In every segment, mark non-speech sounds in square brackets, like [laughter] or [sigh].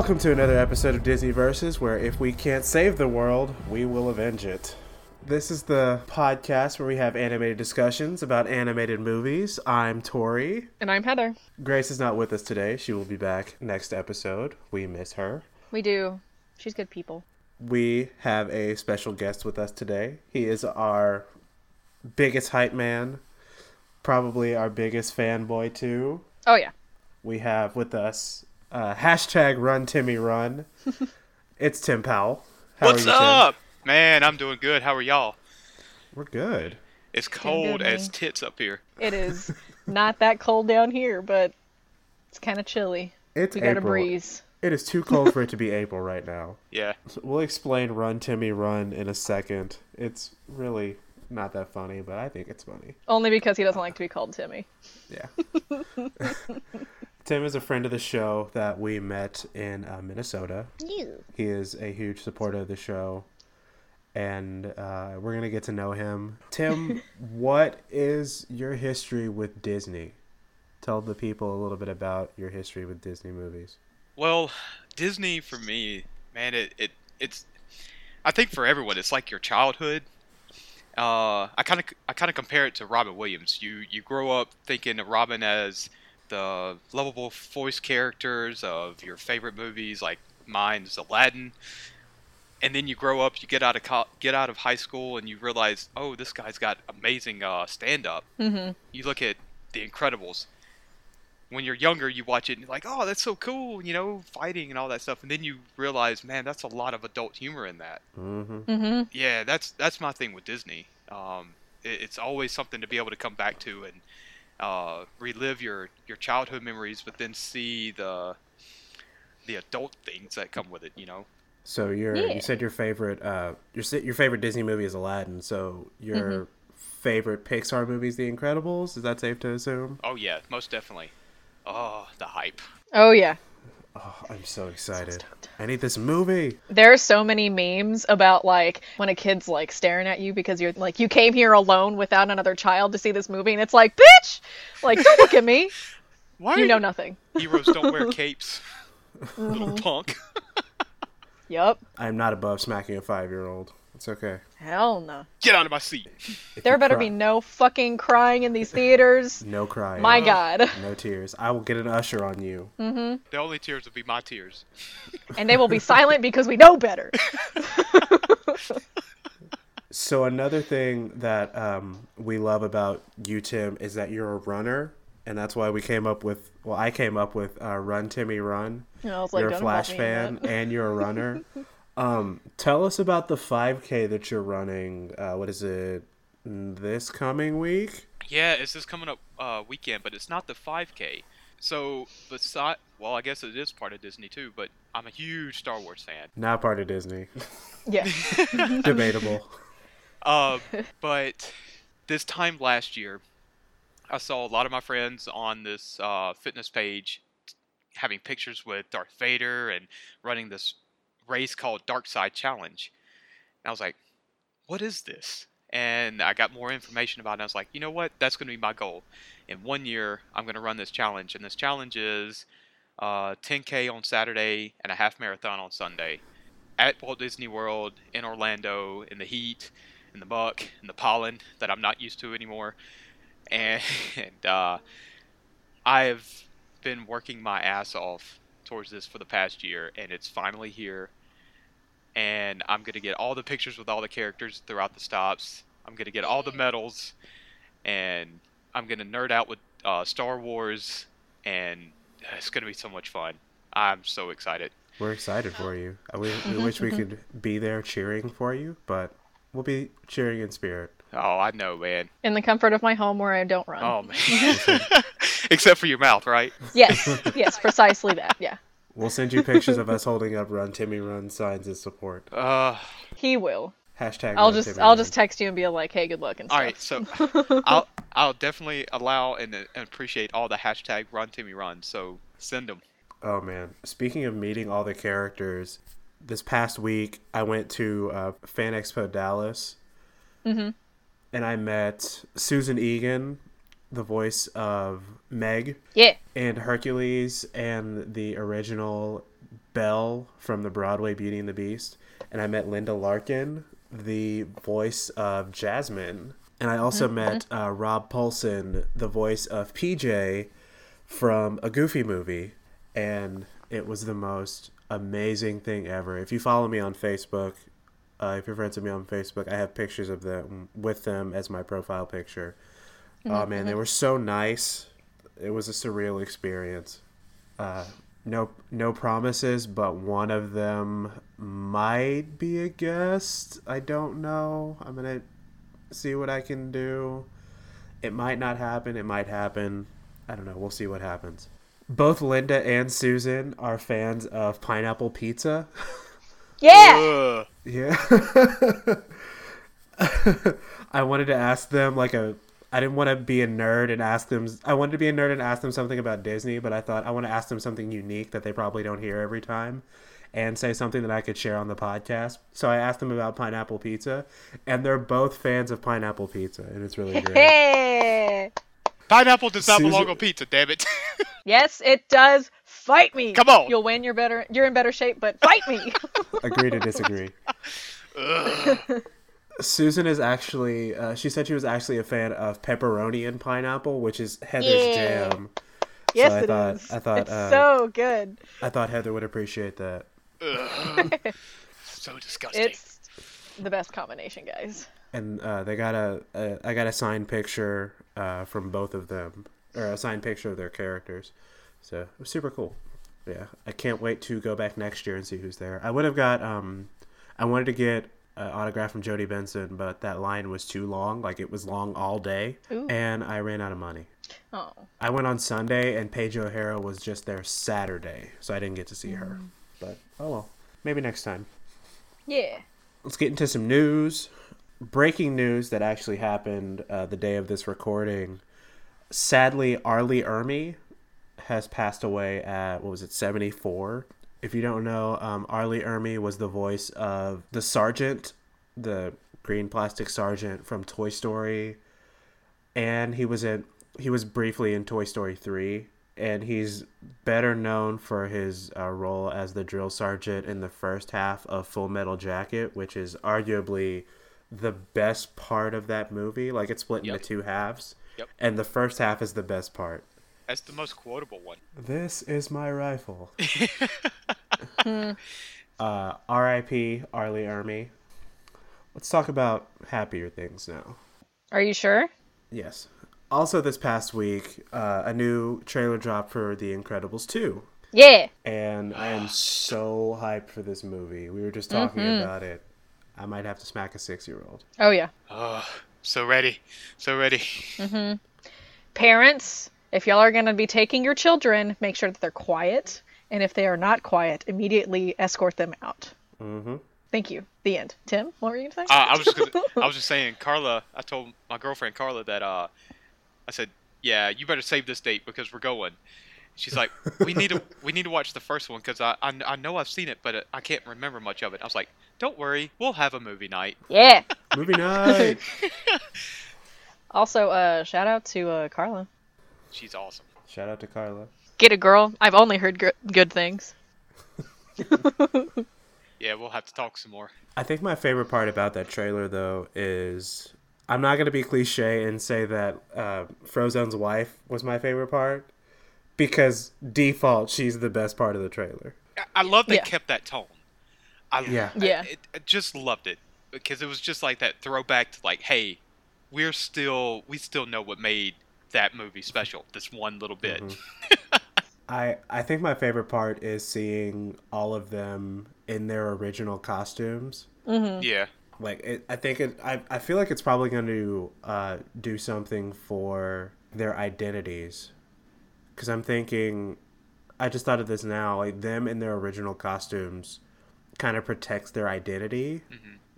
Welcome to another episode of Disney Versus, where if we can't save the world, we will avenge it. This is the podcast where we have animated discussions about animated movies. I'm Tori. And I'm Heather. Grace is not with us today. She will be back next episode. We miss her. We do. She's good people. We have a special guest with us today. He is our biggest hype man, probably our biggest fanboy too. Oh yeah. We have with us uh, hashtag Run Timmy Run. [laughs] it's Tim Powell. How What's are you, Tim? up? Man, I'm doing good. How are y'all? We're good. It's cold good, as tits up here. It is [laughs] not that cold down here, but it's kind of chilly. It's We got a April. breeze. It is too cold for it to be [laughs] April right now. Yeah. We'll explain Run Timmy Run in a second. It's really not that funny, but I think it's funny. Only because he doesn't like to be called Timmy. Yeah. Tim is a friend of the show that we met in uh, Minnesota. He is a huge supporter of the show, and uh, we're gonna get to know him. Tim, [laughs] what is your history with Disney? Tell the people a little bit about your history with Disney movies. Well, Disney for me, man, it, it it's I think for everyone it's like your childhood. Uh, I kind of I kind of compare it to Robin Williams. You you grow up thinking of Robin as the lovable voice characters of your favorite movies, like mine's Aladdin. And then you grow up, you get out of co- get out of high school, and you realize, oh, this guy's got amazing uh, stand up. Mm-hmm. you look at The Incredibles. When you're younger, you watch it and you're like, oh, that's so cool, you know, fighting and all that stuff. And then you realize, man, that's a lot of adult humor in that. Mm-hmm. Mm-hmm. Yeah, that's that's my thing with Disney. Um, it, it's always something to be able to come back to and uh, relive your your childhood memories, but then see the the adult things that come with it. You know. So your Yeah. you said your favorite uh your your favorite Disney movie is Aladdin. So your favorite Pixar movie is The Incredibles. Is that safe to assume? Oh yeah, most definitely. Oh, the hype. Oh yeah. Oh, I'm so excited. I need this movie. There are so many memes about like when a kid's like staring at you because you're like you came here alone without another child to see this movie, and it's like, bitch, like don't look at me. [laughs] Why You are know nothing. heroes don't wear [laughs] capes? Little Mm-hmm. punk. Yup. I'm not above smacking a five year old. It's okay. Hell no. Get out of my seat. If There better cry- be no fucking crying in these theaters. [laughs] no crying. My God. No tears. I will get an usher on you. The only tears will be my tears. [laughs] And they will be silent because we know better. [laughs] So another thing that um, we love about you, Tim, is that you're a runner, and that's why we came up with. Well, I came up with uh, "Run Timmy Run." And I was like, you're a Flash involve me in fan and you're a runner. Um, tell us about the 5K that you're running. Uh, what is it? This coming week? Yeah, it's this coming up uh, weekend, but it's not the 5K. So, beside, well, I guess it is part of Disney too, but I'm a huge Star Wars fan. Not part of Disney. Yeah. [laughs] Debatable. Um, but this time last year, I saw a lot of my friends on this uh, fitness page having pictures with Darth Vader and running this race called Dark Side Challenge. And I was like, what is this? And I got more information about it. And I was like, you know what? That's going to be my goal. In one year, I'm going to run this challenge. And this challenge is uh, 10K on Saturday and a half marathon on Sunday at Walt Disney World in Orlando in the heat, in the muck, in the pollen that I'm not used to anymore. And, [laughs] uh, I've been working my ass off towards this for the past year, and it's finally here. And I'm gonna get all the pictures with all the characters throughout the stops. I'm gonna get all the medals, and I'm gonna nerd out with uh, Star Wars, and it's gonna be so much fun. I'm so excited. We're excited for you. We, we wish we [laughs] could be there cheering for you, but we'll be cheering in spirit. Oh, I know, man. In the comfort of my home where I don't run. Oh man. [laughs] Except for your mouth, right? Yes. [laughs] Yes, precisely that. Yeah. We'll send you pictures of us holding up "Run Timmy Run" signs as support. Uh, He will. Hashtag. I'll just Timmy I'll Run. just text you and be like, "Hey, good luck" and all stuff. right, so [laughs] I'll I'll definitely allow and, and appreciate all the hashtag Run Timmy Run. So send them. Oh man! Speaking of meeting all the characters, this past week I went to uh, Fan Expo Dallas, Mm-hmm. and I met Susan Egan, the voice of Meg Yeah. and Hercules, and the original Belle from the Broadway Beauty and the Beast, and I met Linda Larkin, the voice of Jasmine, and I also mm-hmm. met uh, Rob Paulsen, the voice of PJ from a Goofy movie, and it was the most amazing thing ever. If you follow me on Facebook, uh, if you're friends with me on Facebook, I have pictures of them with them as my profile picture. Mm-hmm. Oh man, they were so nice. It was a surreal experience. Uh, no, no promises, but one of them might be a guest. I don't know. I'm gonna see what I can do. It might not happen. It might happen. I don't know. We'll see what happens. Both Linda and Susan are fans of pineapple pizza. [laughs] Yeah. yeah. [laughs] I wanted to ask them like a I didn't want to be a nerd and ask them. I wanted to be a nerd and ask them something about Disney, but I thought I want to ask them something unique that they probably don't hear every time, and say something that I could share on the podcast. So I asked them about pineapple pizza, and they're both fans of pineapple pizza, and it's really great. pineapple does not Susan... belong on pizza. Damn it. [laughs] yes, it does. Fight me. Come on. You'll win. You're better. You're in better shape, but fight me. Agree to disagree. [laughs] Susan is actually. Uh, she said she was actually a fan of pepperoni and pineapple, which is Heather's yeah. jam. Yes, so I it thought, is. I thought. It's uh, so good. I thought Heather would appreciate that. [laughs] so disgusting. It's the best combination, guys. And uh, they got a, a. I got a signed picture uh, from both of them, or a signed picture of their characters. So it was super cool. Yeah, I can't wait to go back next year and see who's there. I would have got. Um, I wanted to get autograph from Jodi Benson, but that line was too long. Like it was long all day, Ooh. and I ran out of money. Oh. I went on Sunday, and Paige O'Hara was just there Saturday, so I didn't get to see mm. her. But oh well, maybe next time. Yeah. Let's get into some news. Breaking news that actually happened uh, the day of this recording. Sadly, R. Lee Ermey has passed away at what was it, seventy four if you don't know, um, R. Lee Ermey was the voice of the sergeant, the green plastic sergeant from Toy Story, and he was in he was briefly in Toy Story three, and he's better known for his uh, role as the drill sergeant in the first half of Full Metal Jacket, which is arguably the best part of that movie. Like it's split yep. into two halves, yep. and the first half is the best part. That's the most quotable one. This is my rifle. [laughs] [laughs] uh, R.I.P. R. Lee Ermey. Let's talk about happier things now. Are you sure? Yes. Also, this past week, uh, a new trailer dropped for The Incredibles 2. Yeah. And I am [gasps] so hyped for this movie. We were just talking mm-hmm. about it. I might have to smack a six year old. Oh, yeah. Oh, so ready. So ready. Mm-hmm. Parents, if y'all are going to be taking your children, make sure that they're quiet. And if they are not quiet, immediately escort them out. Mm-hmm. Thank you. The end. Tim, what were you saying? Uh, I was just gonna, [laughs] I was just saying, Carla. I told my girlfriend Carla that uh, I said, yeah, you better save this date because we're going. She's like, we need to [laughs] we need to watch the first one because I, I, I know I've seen it, but I can't remember much of it. I was like, don't worry, we'll have a movie night. Yeah. movie night. [laughs] also, uh, shout out to uh, Carla. She's awesome. Shout out to Carla. Get a girl. I've only heard good things. [laughs] yeah, we'll have to talk some more. I think my favorite part about that trailer, though, is I'm not going to be cliche and say that uh, Frozone's wife was my favorite part because default, she's the best part of the trailer. I love they yeah. kept that tone. I, yeah. I, yeah. I just loved it because it was just like that throwback to like, hey, we're still we still know what made that movie special. This one little bit. Mm-hmm. [laughs] I I think my favorite part is seeing all of them in their original costumes. Mm-hmm. Yeah. Like it, I think it. I, I feel like it's probably going to uh, do something for their identities, because I'm thinking. I just thought of this now. Like them in their original costumes, kind of protects their identity.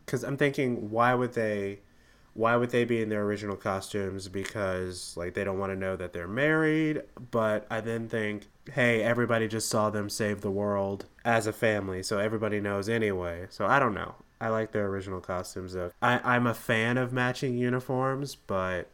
Because mm-hmm. I'm thinking, why would they? Why would they be in their original costumes? Because like they don't want to know that they're married but i then think hey everybody just saw them save the world as a family so everybody knows anyway so i don't know. I like their original costumes though. I, i'm a fan of matching uniforms but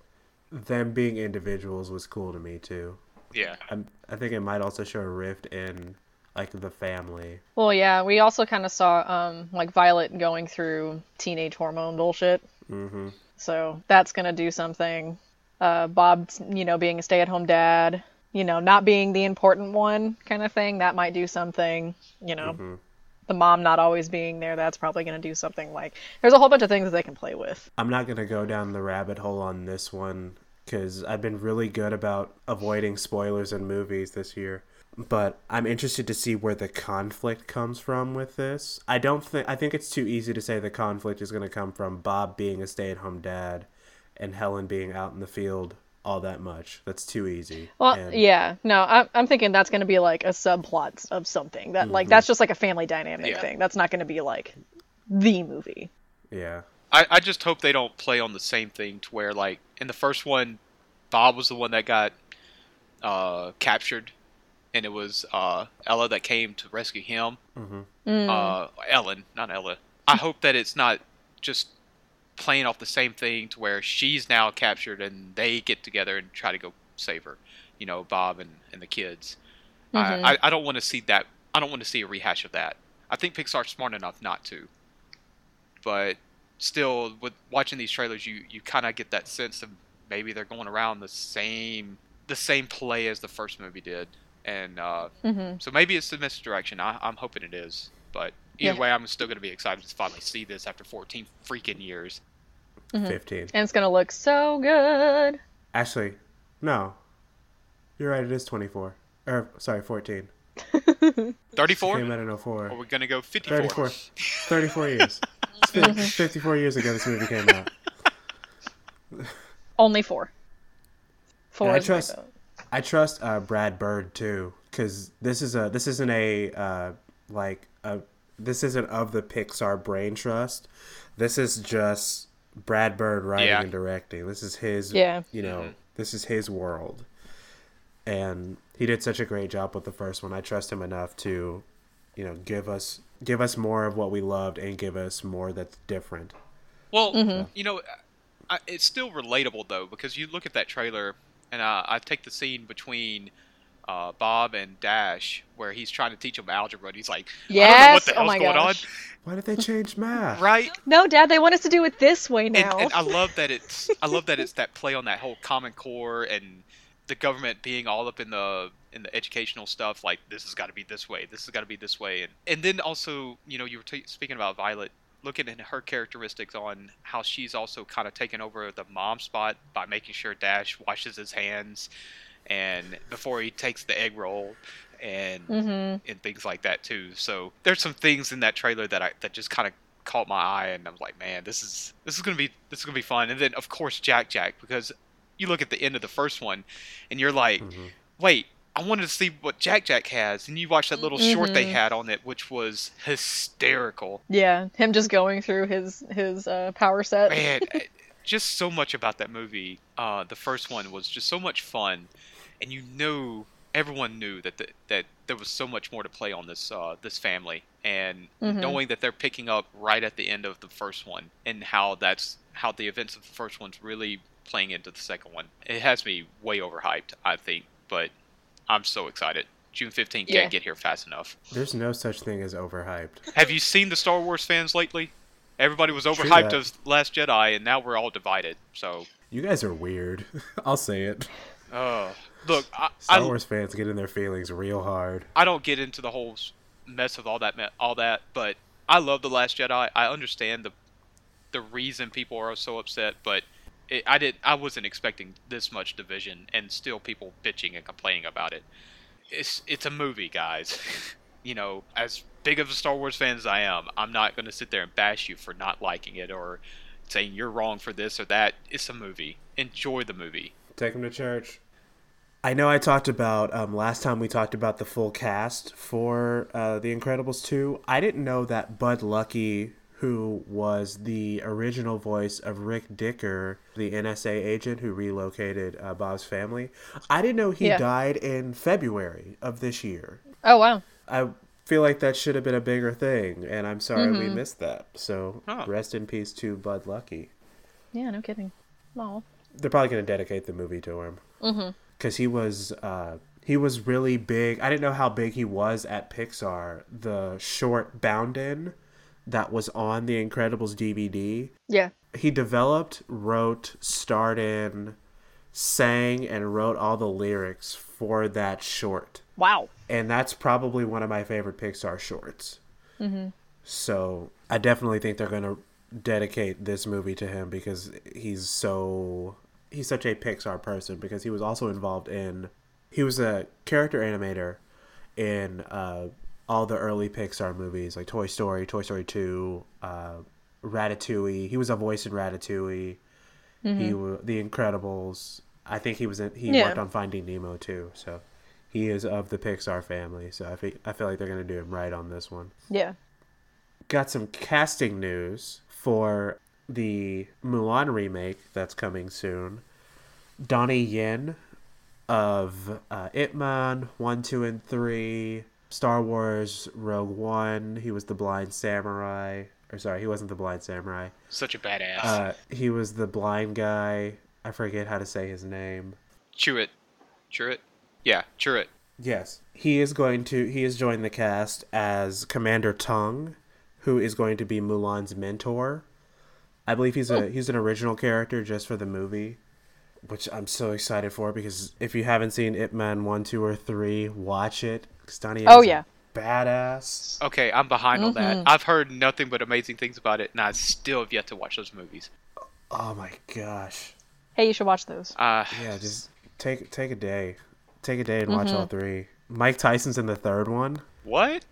them being individuals was cool to me too. Yeah. I i think it might also show a rift in like the family. Well, yeah, we also kind of saw um like Violet going through teenage hormone bullshit. Mm-hmm. So that's gonna do something. Uh, Bob, you know, being a stay-at-home dad, you know, not being the important one kind of thing, that might do something. You know, Mm-hmm. the mom not always being there, that's probably gonna do something. Like, there's a whole bunch of things that they can play with. I'm not gonna go down the rabbit hole on this one because I've been really good about avoiding spoilers in movies this year. But I'm interested to see where the conflict comes from with this. I don't think I think it's too easy to say the conflict is going to come from Bob being a stay-at-home dad and Helen being out in the field all that much. That's too easy. Well, And- yeah, no, I'm, I'm thinking that's going to be like a subplot of something that, like, that's just like a family dynamic Yeah. thing. That's not going to be like the movie. yeah. I, I just hope they don't play on the same thing to where like in the first one, Bob was the one that got uh, captured, and it was uh, Ella that came to rescue him. hmm Mm. Uh, Ellen, not Ella. I hope that it's not just playing off the same thing to where she's now captured and they get together and try to go save her. You know, Bob and, and the kids. Mhm. I, I, I don't want to see that. I don't want to see a rehash of that. I think Pixar's smart enough not to. But still, with watching these trailers, you, you kind of get that sense of maybe they're going around the same the same play as the first movie did, and uh, hmm so maybe it's the misdirection. I, I'm hoping it is, but either Yeah. way, I'm still going to be excited to finally see this after 14 freaking years. Mhm. 15. And it's going to look so good. Actually, no. You're right, it is 24. Or sorry, 14. [laughs] 34? Came out in 04. Or we're going to go 54? 34. 34 [laughs] years. It's fif- 54 years ago this movie came out. [laughs] Only four. Four Yeah, I is my trust- vote. I trust uh, Brad Bird too, because this is a this isn't a uh, like a this isn't of the Pixar brain trust. This is just Brad Bird writing Yeah. and directing. This is his Yeah. you know this is his world, and he did such a great job with the first one. I trust him enough to you know give us give us more of what we loved and give us more that's different. Well, Mm-hmm. you know, I, it's still relatable though because you look at that trailer, and uh, I take the scene between uh, Bob and Dash where he's trying to teach him algebra, and he's like, "I don't know what the Oh hell's my going gosh. Why did they change math? Right? No, Dad, they want us to do it this way And, now. and I love that it's I love that it's [laughs] that play on that whole Common Core and the government being all up in the in the educational stuff. Like this has got to be this way. This has got to be this way. And and then also, you know, you were t- speaking about Violet. Looking at her characteristics on how she's also kind of taken over the mom spot by making sure Dash washes his hands and before he takes the egg roll and mm-hmm. and things like that too. So there's some things in that trailer that I that just kind of caught my eye, and I'm like, man, this is this is gonna be this is gonna be fun. And then of course Jack Jack because you look at the end of the first one, and you're like, Mhm. wait. I wanted to see what Jack Jack has, and you watch that little short they Mhm. had on it, which was hysterical. Yeah, him just going through his his uh, power set. Man, [laughs] eh, just so much about that movie. Uh, the first one was just so much fun, and you know everyone knew that the, that there was so much more to play on this uh, this family, and Mhm. knowing that they're picking up right at the end of the first one, and how that's how the events of the first one's really playing into the second one. It has me way overhyped, I think, but I'm so excited. June 15th can't Yeah. get here fast enough. There's no such thing as overhyped. Have you seen the Star Wars fans lately? Everybody was overhyped that. of Last Jedi, and now we're all divided. So You guys are weird. [laughs] I'll say it. Uh, look, I, Star I, Wars fans get in their feelings real hard. I don't get into the whole mess of all that, all that, but I love the Last Jedi. I understand the the reason people are so upset, but it, I did I wasn't expecting this much division and still people bitching and complaining about it. It's it's a movie, guys. [laughs] you know, as big of a Star Wars fan as I am, I'm not going to sit there and bash you for not liking it or saying you're wrong for this or that. It's a movie. Enjoy the movie. Take them to church. I know I talked about um, last time we talked about the full cast for uh, The Incredibles 2. I didn't know that Bud Luckey, who was the original voice of Rick Dicker, the NSA agent who relocated uh, Bob's family, I didn't know he Yeah. died in February of this year. Oh wow. I feel like that should have been a bigger thing, and I'm sorry we missed that. So Huh. rest in peace to Bud Luckey. Yeah, no kidding. Oh. They're probably going to dedicate the movie to him Mhm. because he was uh, he was really big. I didn't know how big he was at Pixar. The short Boundin' that was on the Incredibles DVD. Yeah. He developed, wrote, starred in, sang, and wrote all the lyrics for that short. Wow. And that's probably one of my favorite Pixar shorts. Mm-hmm. So I definitely think they're going to dedicate this movie to him because he's so he's such a Pixar person because he was also involved in he was a character animator in uh, all the early Pixar movies like Toy Story, Toy Story 2, uh, Ratatouille. He was a voice in Ratatouille. Mm-hmm. He the Incredibles. I think he was in, he yeah. worked on Finding Nemo too. So he is of the Pixar family. So I feel, I feel like they're going to do him right on this one. Yeah. Got some casting news for the Mulan remake that's coming soon. Donnie Yen of uh, Ip Man 1, 2, and 3, Star Wars Rogue One. He was the blind samurai. Or sorry, he wasn't the blind samurai. Such a badass. Uh, he was the blind guy. I forget how to say his name. Chewit. Chewit? Yeah, Chewit. Yes. He is going to he has joined the cast as Commander Tung, who is going to be Mulan's mentor. I believe he's a he's an original character just for the movie which I'm so excited for because if you haven't seen Ip Man one, two, or three, watch it. Donnie oh yeah, badass. Okay, I'm behind mm-hmm. on that. Mm-hmm. I've heard nothing but amazing things about it, and I still have yet to watch those movies. Oh my gosh. Hey, you should watch those. Uh, yeah, just take take a day, take a day and watch mm-hmm. all three. Mike Tyson's in the third one. What?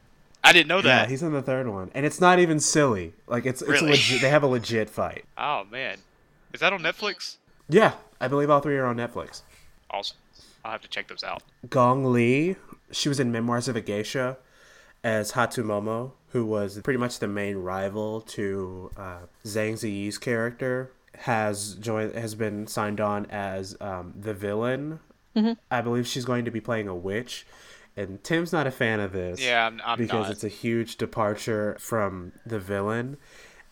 I didn't know that. Yeah, he's in the third one, and it's not even silly. Like it's it's really? legit. They have a legit fight. Oh man, is that on Netflix? Yeah, I believe all three are on Netflix. Awesome. I'll have to check those out. Gong Li, she was in Memoirs of a Geisha as Hatsumomo, who was pretty much the main rival to uh, Zhang Ziyi's character, has joined has been signed on as um, the villain. Mm-hmm. I believe she's going to be playing a witch. And Tim's not a fan of this. Yeah, I'm, I'm because not. it's a huge departure from the villain.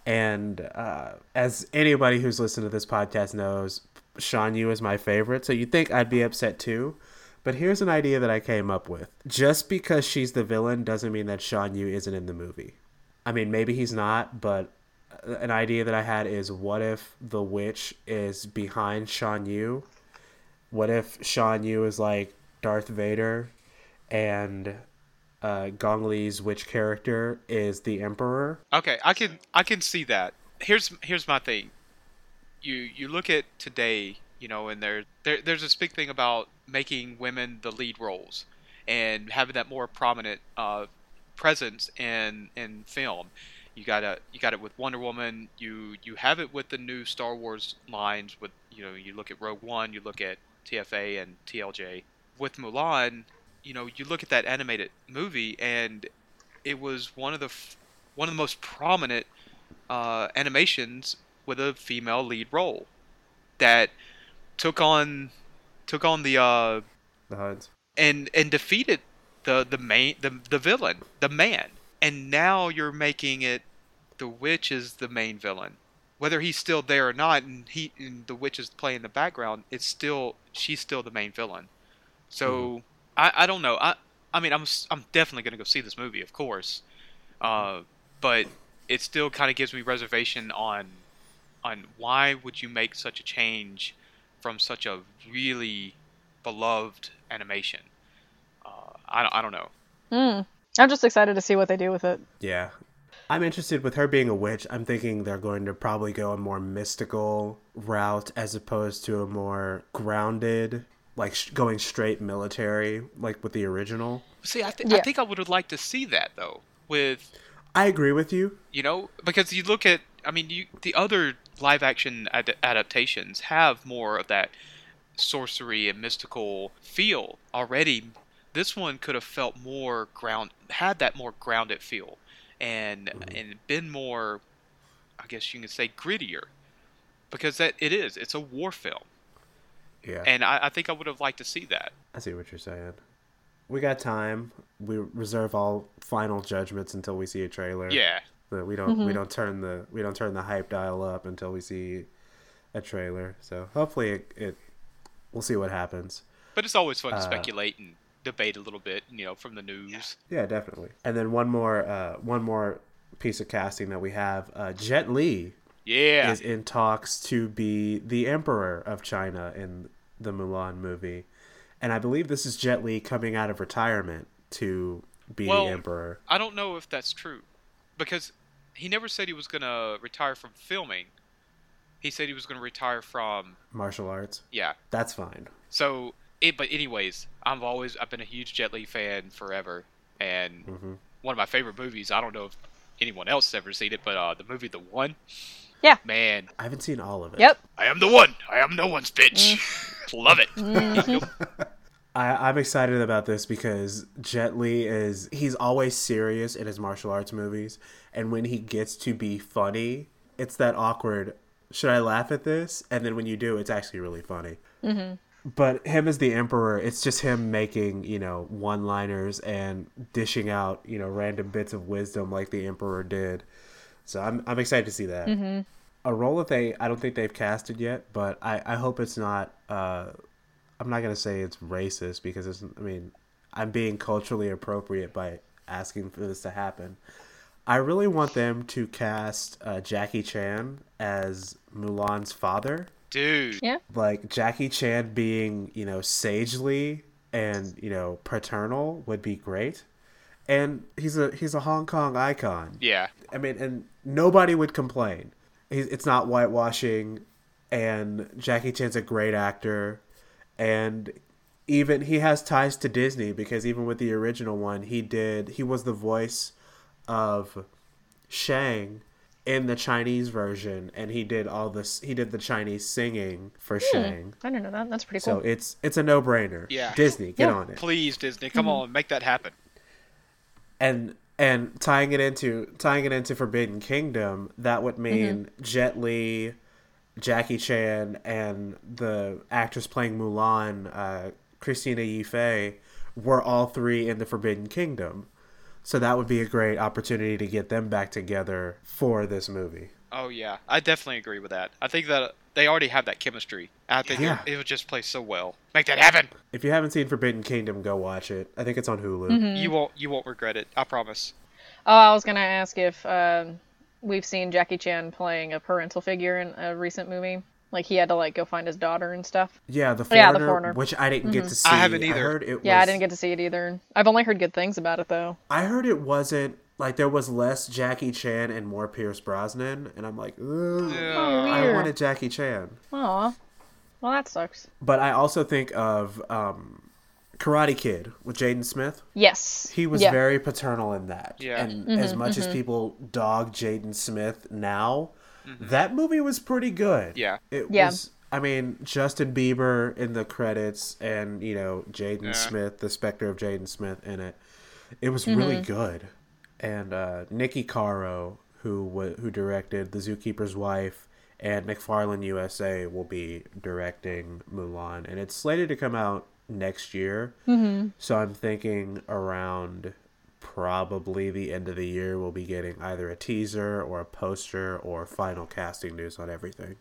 And uh, as anybody who's listened to this podcast knows, Shan Yu is my favorite, so you'd think I'd be upset too. But here's an idea that I came up with. Just because she's the villain doesn't mean that Shan Yu isn't in the movie. I mean, maybe he's not, but an idea that I had is what if the witch is behind Shan Yu? What if Shan Yu is like Darth Vader and uh, Gong Li's witch character is the Emperor? Okay, I can I can see that. Here's here's my thing you you look at today, you know, and there, there there's this big thing about making women the lead roles and having that more prominent uh, presence in in film. You got it. You got it with Wonder Woman. You you have it with the new Star Wars lines. With you know, you look at Rogue One. You look at TFA and TLJ. With Mulan, you know, you look at that animated movie, and it was one of the one of the most prominent uh, animations with a female lead role that took on took on the uh the Huns. and and defeated the the main the the villain the man. And now you're making it the witch is the main villain. Whether he's still there or not and he and the witch is playing the background it's still she's still the main villain. So mm. I I don't know I I mean I'm I'm definitely gonna go see this movie of course uh but it still kind of gives me reservation on on why would you make such a change from such a really beloved animation. Uh, I, I don't know. Mm. I'm just excited to see what they do with it. Yeah. I'm interested with her being a witch. I'm thinking they're going to probably go a more mystical route as opposed to a more grounded, like sh- going straight military, like with the original. See, I, th- yeah. I think I would have liked to see that though. With I agree with you. You know, because you look at, I mean, you the other live action ad- adaptations have more of that sorcery and mystical feel already. This one could have felt more ground, had that more grounded feel, and mm-hmm. and been more, I guess you can say, grittier, because that it is. It's a war film. Yeah. And I, I think I would have liked to see that. I see what you're saying. We got time. We reserve all final judgments until we see a trailer. Yeah. But we don't mm-hmm. we don't turn the we don't turn the hype dial up until we see a trailer. So hopefully it, it we'll see what happens. But it's always fun to uh, speculate and debate a little bit, you know, from the news. Yeah, definitely. And then one more, uh, one more piece of casting that we have: uh, Jet Li Yeah. is in talks to be the emperor of China in the Mulan movie, and I believe this is Jet Li coming out of retirement to be Well, the emperor. I don't know if that's true because he never said he was going to retire from filming. He said he was going to retire from Martial arts. yeah. That's fine. So it but anyways, I've always I've been a huge Jet Li fan forever and Mhm. one of my favorite movies. I don't know if anyone else has ever seen it, but uh the movie The One. Yeah. Man, I haven't seen all of it. Yep. I am the one. I am no one's bitch. [laughs] Love it. [laughs] I, I'm excited about this because Jet Li is he's always serious in his martial arts movies, and when he gets to be funny, it's that awkward. Should I laugh at this? And then when you do, it's actually really funny. Mm-hmm. But him as the emperor, it's just him making you know one-liners and dishing out you know random bits of wisdom like the emperor did. So I'm I'm excited to see that. A role that they I don't think they've casted yet, but I I hope it's not. Uh, I'm not gonna say it's racist because it's. I mean, I'm being culturally appropriate by asking for this to happen. I really want them to cast uh, Jackie Chan as Mulan's father, Dude. Yeah. like Jackie Chan being you know sagely and you know paternal would be great, and he's a he's a Hong Kong icon. Yeah. I mean, and nobody would complain. He's, it's not whitewashing, and Jackie Chan's a great actor, and even he has ties to Disney because even with the original one, he did he was the voice of Shang in the Chinese version, and he did all this. He did the Chinese singing for hmm, Shang. I don't know that. That's pretty So it's it's a no brainer. Yeah. Disney, get Yeah. on it. Please, Disney, come hmm. on, make that happen. and and tying it into tying it into Forbidden Kingdom, that would mean Jet Li, Jackie Chan, and the actress playing Mulan, uh, Christina Yifei, were all three in the Forbidden Kingdom. So that would be a great opportunity to get them back together for this movie. Oh yeah, I definitely agree with that. I think that they already have that chemistry. I think Yeah. it, it would just play so well. Make that happen. If you haven't seen Forbidden Kingdom, go watch it. I think it's on Hulu. You won't you won't regret it. I promise. Oh, I was gonna ask if um, we've seen Jackie Chan playing a parental figure in a recent movie. Like he had to like go find his daughter and stuff. Yeah, the foreigner, Yeah, The Foreigner. which I didn't get to see. I haven't either. heard it Yeah, I didn't get to see it either. I've only heard good things about it though. I heard it wasn't like there was less Jackie Chan and more Pierce Brosnan, and I'm like, Ugh, Oh, I wanted Jackie Chan. Aw. Well, that sucks. But I also think of um, Karate Kid with Jaden Smith. Yes. He was yeah. very paternal in that. Yeah. And mm-hmm, as much as mm-hmm. people dog Jaden Smith now, mm-hmm. that movie was pretty good. Yeah. It Yeah. was. I mean, Justin Bieber in the credits, and you know Jaden Yeah. Smith, the specter of Jaden Smith in it. It was really good, and uh, Niki Caro, who wa- who directed The Zookeeper's Wife, and McFarland USA will be directing Mulan, and it's slated to come out next year. Mm-hmm. So I'm thinking around probably the end of the year we'll be getting either a teaser or a poster or final casting news on everything.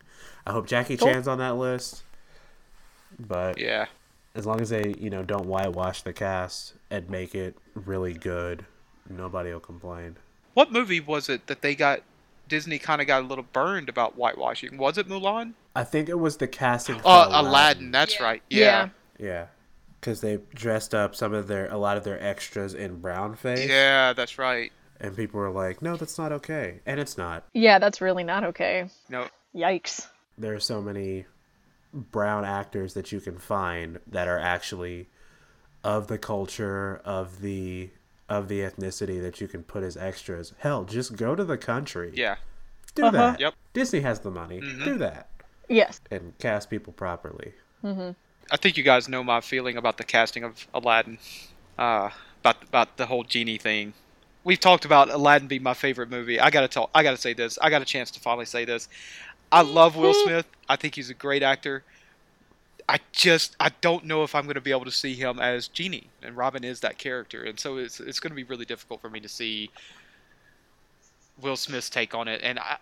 I hope Jackie Cool. Chan's on that list. But Yeah. as long as they, you know, don't whitewash the cast and make it really good, nobody will complain. What movie was it that they got Disney kind of got a little burned about whitewashing? Was it Mulan? I think it was the casting. for Uh, Aladdin. That's Yeah. right. Yeah. Yeah. Yeah, because they dressed up some of their a lot of their extras in brown face, Yeah, that's right. and people were like, "No, that's not okay," and it's not. Yeah, that's really not okay. No. Yikes. There are so many brown actors that you can find that are actually of the culture of the of the ethnicity that you can put as extras. Hell, just go to the country. Yeah. Do Uh-huh. that. Yep. Disney has the money. Mhm. Do that Yes. and cast people properly. I think you guys know my feeling about the casting of Aladdin. Uh, about about the whole genie thing. We've talked about Aladdin being my favorite movie. I gotta talk. I gotta say this. I got a chance to finally say this. I love Will Smith. I think he's a great actor. I just I don't know if I'm going to be able to see him as Genie, and Robin is that character, and so it's it's going to be really difficult for me to see Will Smith's take on it. And I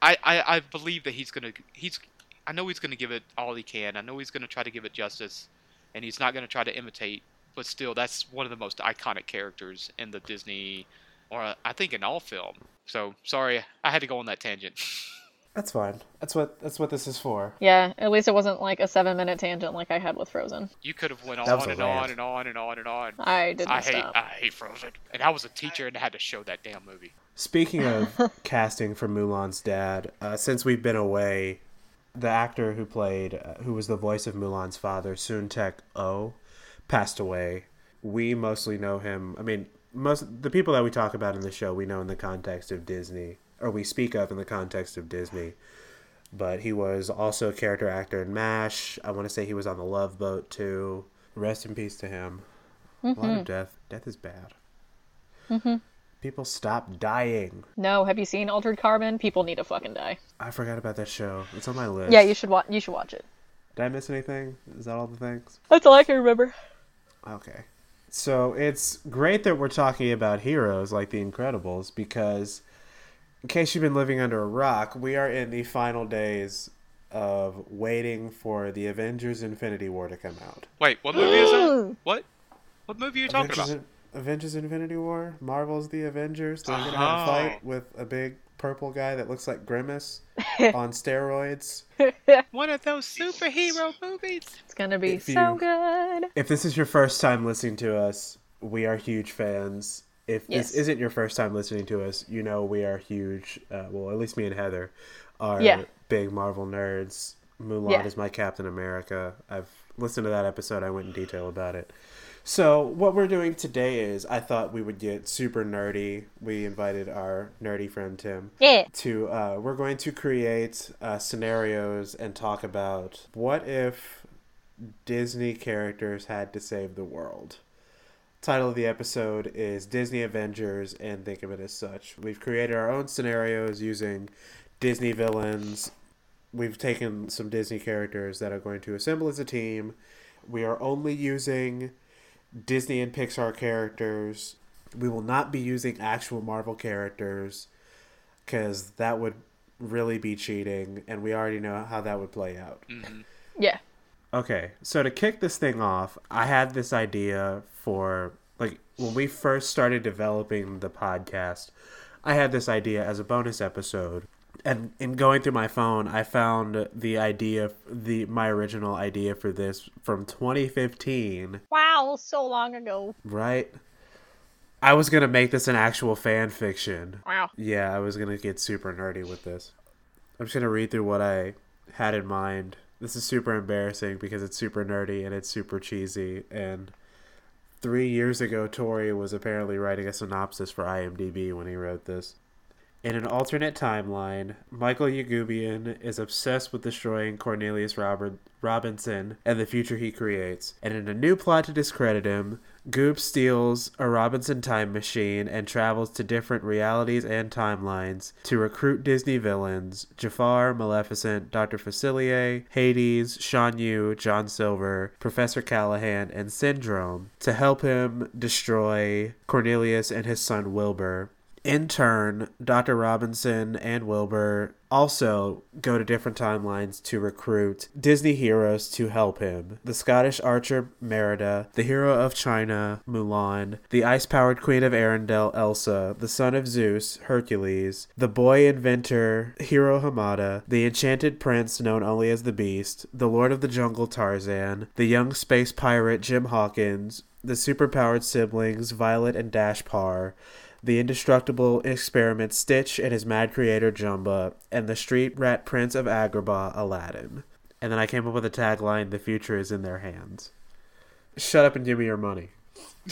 I, I, believe that he's going to he's I know he's going to give it all he can. I know he's going to try to give it justice, and he's not going to try to imitate but still, that's one of the most iconic characters in the Disney, or I think in all film. So sorry, I had to go on that tangent. [laughs] That's fine. That's what that's what this is for. Yeah, at least it wasn't like a seven minute tangent like I had with Frozen. You could have went on and on and on and on and on. I didn't. I hate stop. I hate Frozen, and I was a teacher and I had to show that damn movie. Speaking of [laughs] casting for Mulan's dad, uh, since we've been away, the actor who played, uh, who was the voice of Mulan's father, Soon Tek Oh, passed away. We mostly know him. I mean, most the people that we talk about in the show, we know in the context of Disney or we speak of in the context of Disney. But he was also a character actor in MASH. I want to say he was on The Love Boat too. Rest in peace to him. Mm-hmm. A lot of mm-hmm. death. Death is bad. Mm-hmm. People stop dying. No, have you seen Altered Carbon? People need to fucking die. I forgot about that show. It's on my list. Yeah, you should watch. You should watch it. Did I miss anything? Is that all the things? That's all I can remember. Okay. So it's great that we're talking about heroes like The Incredibles because in case you've been living under a rock, we are in the final days of waiting for the Avengers Infinity War to come out. Wait, what movie is that? [gasps] What? What movie are you talking Avengers about? In, Avengers Infinity War? Marvel's The Avengers? They're going to have a uh-huh. fight oh. with a big purple guy that looks like Grimace [laughs] on steroids. [laughs] One of those superhero movies. It's going to be if so you, good. If this is your first time listening to us, we are huge fans if yes. this isn't your first time listening to us, you know we are huge. Uh, well, at least me and Heather are yeah. big Marvel nerds. Mulan yeah. is my Captain America. I've listened to that episode. I went in detail about it. So what we're doing today is I thought we would get super nerdy. We invited our nerdy friend Tim. Yeah. To uh, we're going to create uh, scenarios and talk about what if Disney characters had to save the world title of the episode is Disney Avengers, and think of it as such. We've created our own scenarios using Disney villains. We've taken some Disney characters that are going to assemble as a team. We are only using Disney and Pixar characters. We will not be using actual Marvel characters because that would really be cheating, and we already know how that would play out. Mm-hmm. Yeah. Okay, so to kick this thing off, I had this idea for like when we first started developing the podcast. I had this idea as a bonus episode, and in going through my phone, I found the idea, the my original idea for this from 2015. Wow, so long ago. Right. I was gonna make this an actual fan fiction. Wow. Yeah, I was gonna get super nerdy with this. I'm just gonna read through what I had in mind this is super embarrassing because it's super nerdy and it's super cheesy. And three years ago, Tori was apparently writing a synopsis for IMDb when he wrote this. In an alternate timeline, Michael Yagoobian is obsessed with destroying Cornelius Robert Robinson and the future he creates. And in a new plot to discredit him, Goop steals a Robinson time machine and travels to different realities and timelines to recruit Disney villains Jafar, Maleficent, Dr. Facilier, Hades, Shan Yu, John Silver, Professor Callahan, and Syndrome to help him destroy Cornelius and his son Wilbur in turn, Dr. Robinson and Wilbur also go to different timelines to recruit Disney heroes to help him. The Scottish archer Merida, the hero of China Mulan, the ice powered queen of Arendelle Elsa, the son of Zeus Hercules, the boy inventor Hiro Hamada, the enchanted prince known only as the Beast, the lord of the jungle Tarzan, the young space pirate Jim Hawkins, the superpowered siblings Violet and Dash Parr, the indestructible experiment Stitch and his mad creator Jumba, and the street rat prince of Agrabah, Aladdin. And then I came up with a tagline The future is in their hands. Shut up and give me your money. [laughs]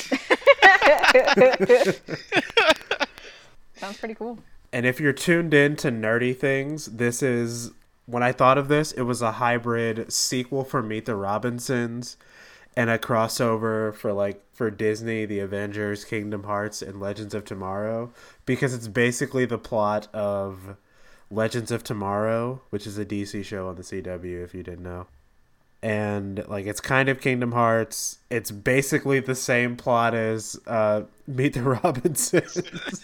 Sounds pretty cool. And if you're tuned in to nerdy things, this is when I thought of this, it was a hybrid sequel for Meet the Robinsons and a crossover for like for Disney, The Avengers, Kingdom Hearts, and Legends of Tomorrow because it's basically the plot of Legends of Tomorrow, which is a DC show on the CW if you didn't know. And like it's kind of Kingdom Hearts. It's basically the same plot as uh, Meet the [laughs] Robinsons,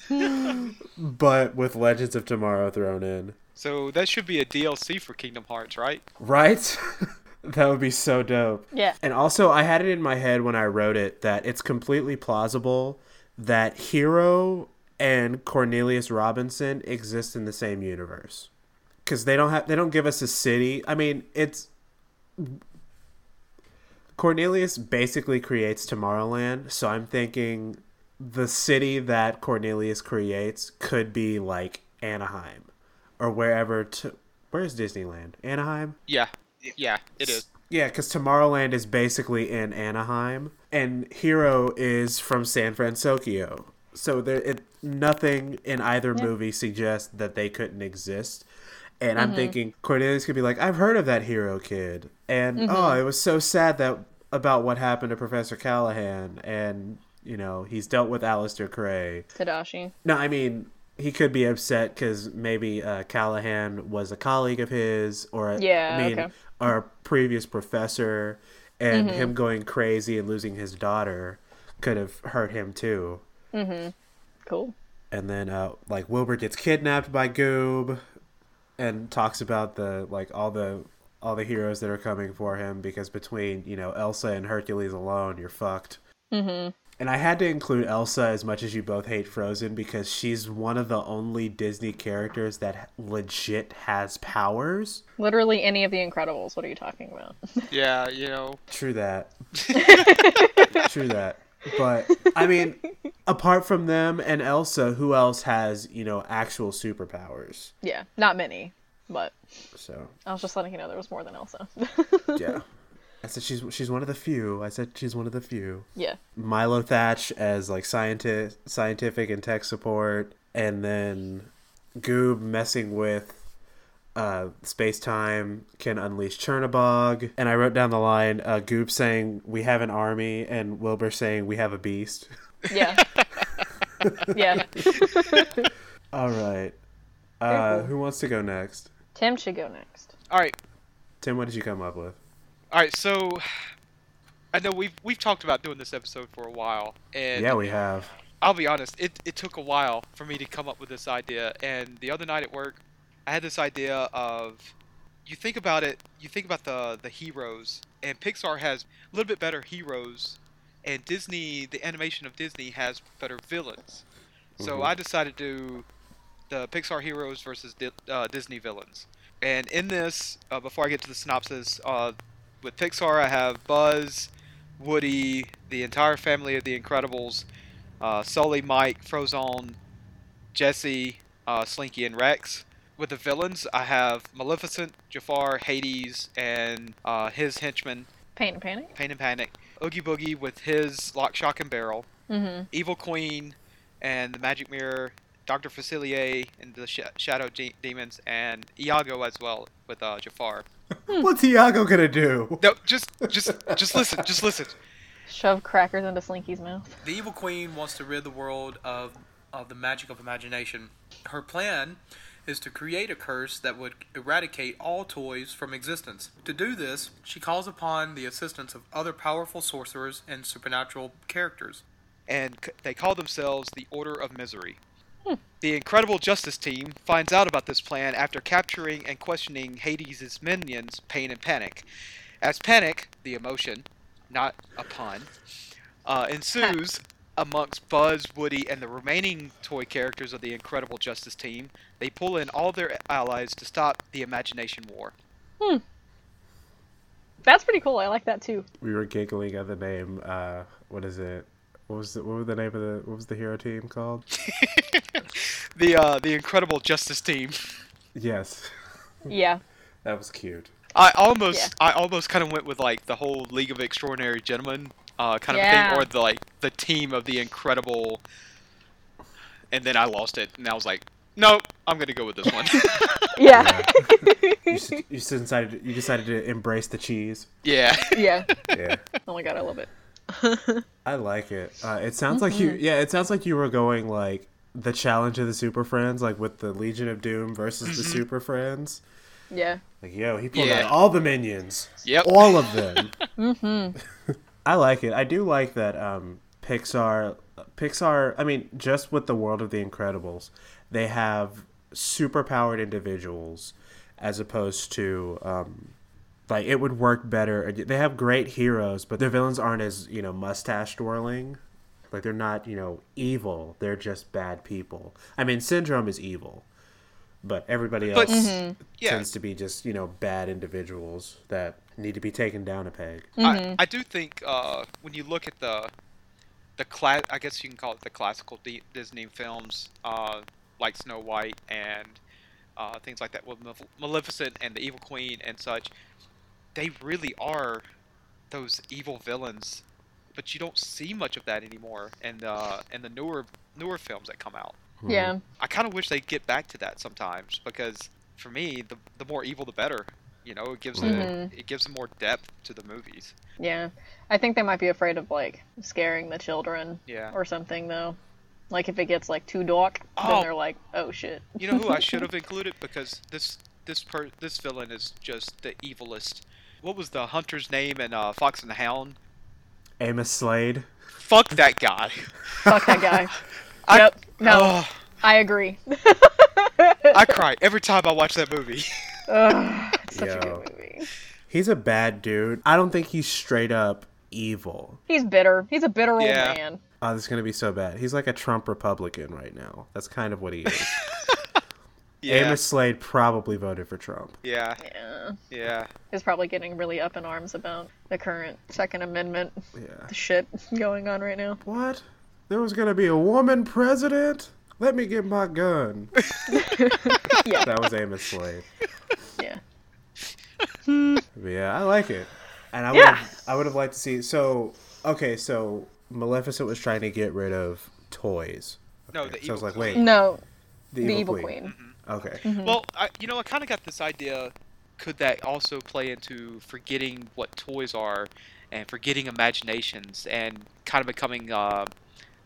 [laughs] but with Legends of Tomorrow thrown in. So that should be a DLC for Kingdom Hearts, right? Right. [laughs] That would be so dope. Yeah. And also, I had it in my head when I wrote it that it's completely plausible that Hiro and Cornelius Robinson exist in the same universe because they don't have they don't give us a city. I mean, it's Cornelius basically creates Tomorrowland, so I'm thinking the city that Cornelius creates could be like Anaheim or wherever. To where's Disneyland? Anaheim. Yeah, yeah, it is. Yeah, because Tomorrowland is basically in Anaheim, and Hiro is from San Francisco. So there, it, nothing in either yeah. movie suggests that they couldn't exist. And mm-hmm. I'm thinking Cornelius could be like, "I've heard of that Hiro kid," and mm-hmm. oh, it was so sad that about what happened to Professor Callahan, and you know he's dealt with Alistair Krei. Tadashi. No, I mean he could be upset because maybe uh, Callahan was a colleague of his, or yeah, I mean, okay. Our previous professor, and mm-hmm. him going crazy and losing his daughter could have hurt him too. Mm-hmm. Cool. And then, uh, like Wilbur gets kidnapped by Goob, and talks about the like all the all the heroes that are coming for him because between you know Elsa and Hercules alone, you're fucked. Mm-hmm. And I had to include Elsa as much as you both hate Frozen because she's one of the only Disney characters that legit has powers. Literally any of the Incredibles. What are you talking about? [laughs] yeah, you know. True that. [laughs] True that. But I mean, apart from them and Elsa, who else has, you know, actual superpowers? Yeah, not many, but so I was just letting you know there was more than Elsa. yeah. [laughs] I said she's she's one of the few. I said she's one of the few. Yeah. Milo Thatch as like scientist, scientific and tech support, and then Goob messing with uh, space time can unleash Chernabog. And I wrote down the line uh, Goob saying we have an army, and Wilbur saying we have a beast. Yeah. [laughs] yeah. [laughs] All right. Uh, who wants to go next? Tim should go next. All right. Tim, what did you come up with? All right, so I know we've we've talked about doing this episode for a while, and yeah, we have. I'll be honest, it it took a while for me to come up with this idea, and the other night at work, I had this idea of you think about it, you think about the the heroes, and Pixar has a little bit better heroes, and Disney, the animation of Disney has better villains. So mm-hmm. I decided to do the Pixar heroes versus Di- uh, Disney villains. And in this, uh, before I get to the synopsis, uh, with Pixar, I have Buzz, Woody, the entire family of the Incredibles, uh, Sully, Mike, Frozone, Jesse, uh, Slinky, and Rex. With the villains, I have Maleficent, Jafar, Hades, and uh, his henchmen. Pain and Panic. Pain and Panic. Oogie Boogie with his Lock, Shock, and Barrel. Mm-hmm. Evil Queen, and the Magic Mirror, Dr. Facilier, and the Sh- Shadow Demons, and Iago as well with uh, Jafar. Hmm. What's Iago gonna do? No, just, just, just listen. Just listen. Shove crackers into Slinky's mouth. The evil queen wants to rid the world of of the magic of imagination. Her plan is to create a curse that would eradicate all toys from existence. To do this, she calls upon the assistance of other powerful sorcerers and supernatural characters. And they call themselves the Order of Misery. The incredible Justice Team finds out about this plan after capturing and questioning Hades' minions, Pain and Panic. As panic, the emotion, not a pun, uh, ensues amongst Buzz, Woody, and the remaining toy characters of the incredible Justice Team, they pull in all their allies to stop the Imagination War. Hmm. That's pretty cool. I like that too. We were giggling at the name. Uh, what is it? What was the, what was the name of the what was the hero team called? [laughs] the uh, the Incredible Justice Team. Yes. [laughs] Yeah. that was cute. I almost yeah. I almost kind of went with like the whole League of Extraordinary Gentlemen uh, kind of yeah. thing, or the like the team of the Incredible. And then I lost it, and I was like, "Nope, I'm gonna go with this one." [laughs] yeah. yeah. You, you decided you decided to embrace the cheese. Yeah. Yeah. Yeah. Oh my god, I love it. [laughs] I like it. Uh, it sounds mm-hmm. like you. Mm-hmm. Yeah, it sounds like you were going like the challenge of the Super Friends, like with the Legion of Doom versus mm-hmm. the Super Friends. Yeah. Like yo, he pulled yeah. out all the minions. Yep. All of them. [laughs] mm-hmm. [laughs] I like it. I do like that. Um, Pixar. Pixar. I mean, just with the world of the Incredibles, they have super powered individuals, as opposed to um, Like it would work better. They have great heroes, but their villains aren't as you know mustache twirling. Like they're not you know evil. They're just bad people. I mean, Syndrome is evil, but everybody else But- Mhm. Yeah. tends to be just you know bad individuals that need to be taken down a peg. Mm-hmm. I, I do think uh, when you look at the the class, I guess you can call it the classical D- Disney films, uh, like Snow White and uh, things like that, with Malef- Maleficent and the Evil Queen and such. They really are those evil villains, but you don't see much of that anymore in the in the newer newer films that come out. Yeah. I kind of wish they'd get back to that sometimes because for me, the the more evil, the better. You know, it gives Mhm. it, it gives more depth to the movies. Yeah. I think they might be afraid of like scaring the children Yeah. or something though. Like if it gets like too dark, Oh. then they're like, "Oh shit." You know who I [laughs] should have included because this this per this villain is just the evilest. What was the hunter's name in uh, Fox and the Hound? Amos Slade. Fuck that guy. Fuck that guy. [laughs] I- yep. No, Ugh, I agree. I cry every time I watch that movie. [laughs] Ugh, it's such a good movie. He's a bad dude. I don't think he's straight up evil. He's bitter. He's a bitter old Yeah. man. Oh, this is gonna be so bad. He's like a Trump Republican right now. That's kind of what he is. [laughs] yeah, Amos Slade probably voted for Trump. yeah, Yeah. yeah. He's probably getting really up in arms about the current Second Amendment Yeah. shit going on right now. What? There was gonna be a woman president? Let me get my gun. [laughs] [laughs] Yeah. That was Amos Slade. Yeah. Yeah, I like it. And I would Yeah. have, I would have liked to see so okay, so Maleficent was trying to get rid of toys. No, Okay, the so I evil was like, queen. wait, No, the, the evil, evil queen. queen. Okay. Well, I, you know, I kind of got this idea. Could that also play into forgetting what toys are, and forgetting imaginations, and kind of becoming uh,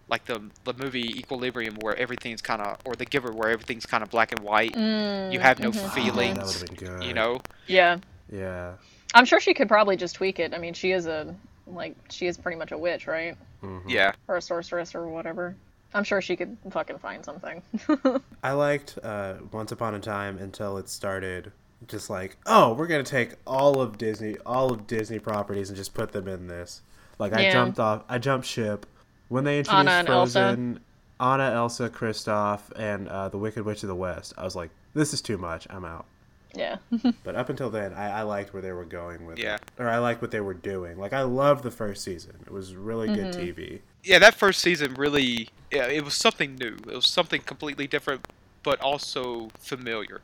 like the the movie Equilibrium, where everything's kind of, or The Giver, where everything's kind of black and white. Mm, You have no mhm. Oh, that feelings. would have good. You know, Yeah. Yeah. I'm sure she could probably just tweak it. I mean, she is a like she is pretty much a witch, right? Mhm. yeah. Or a sorceress or whatever. I'm sure she could fucking find something. [laughs] I liked uh, Once Upon a Time until it started just like, oh, we're gonna take all of Disney, all of Disney properties, and just put them in this. Like I jumped off, I jumped ship when they introduced Anna and Elsa. Frozen, Anna, Elsa, Kristoff, and uh, the Wicked Witch of the West. I was like, this is too much. I'm out. Yeah. [laughs] But up until then, I, I liked where they were going with Yeah. it, or I liked what they were doing. Like I loved the first season; it was really good Mm-hmm. TV. Yeah, that first season really, yeah, it was something new. It was something completely different, but also familiar.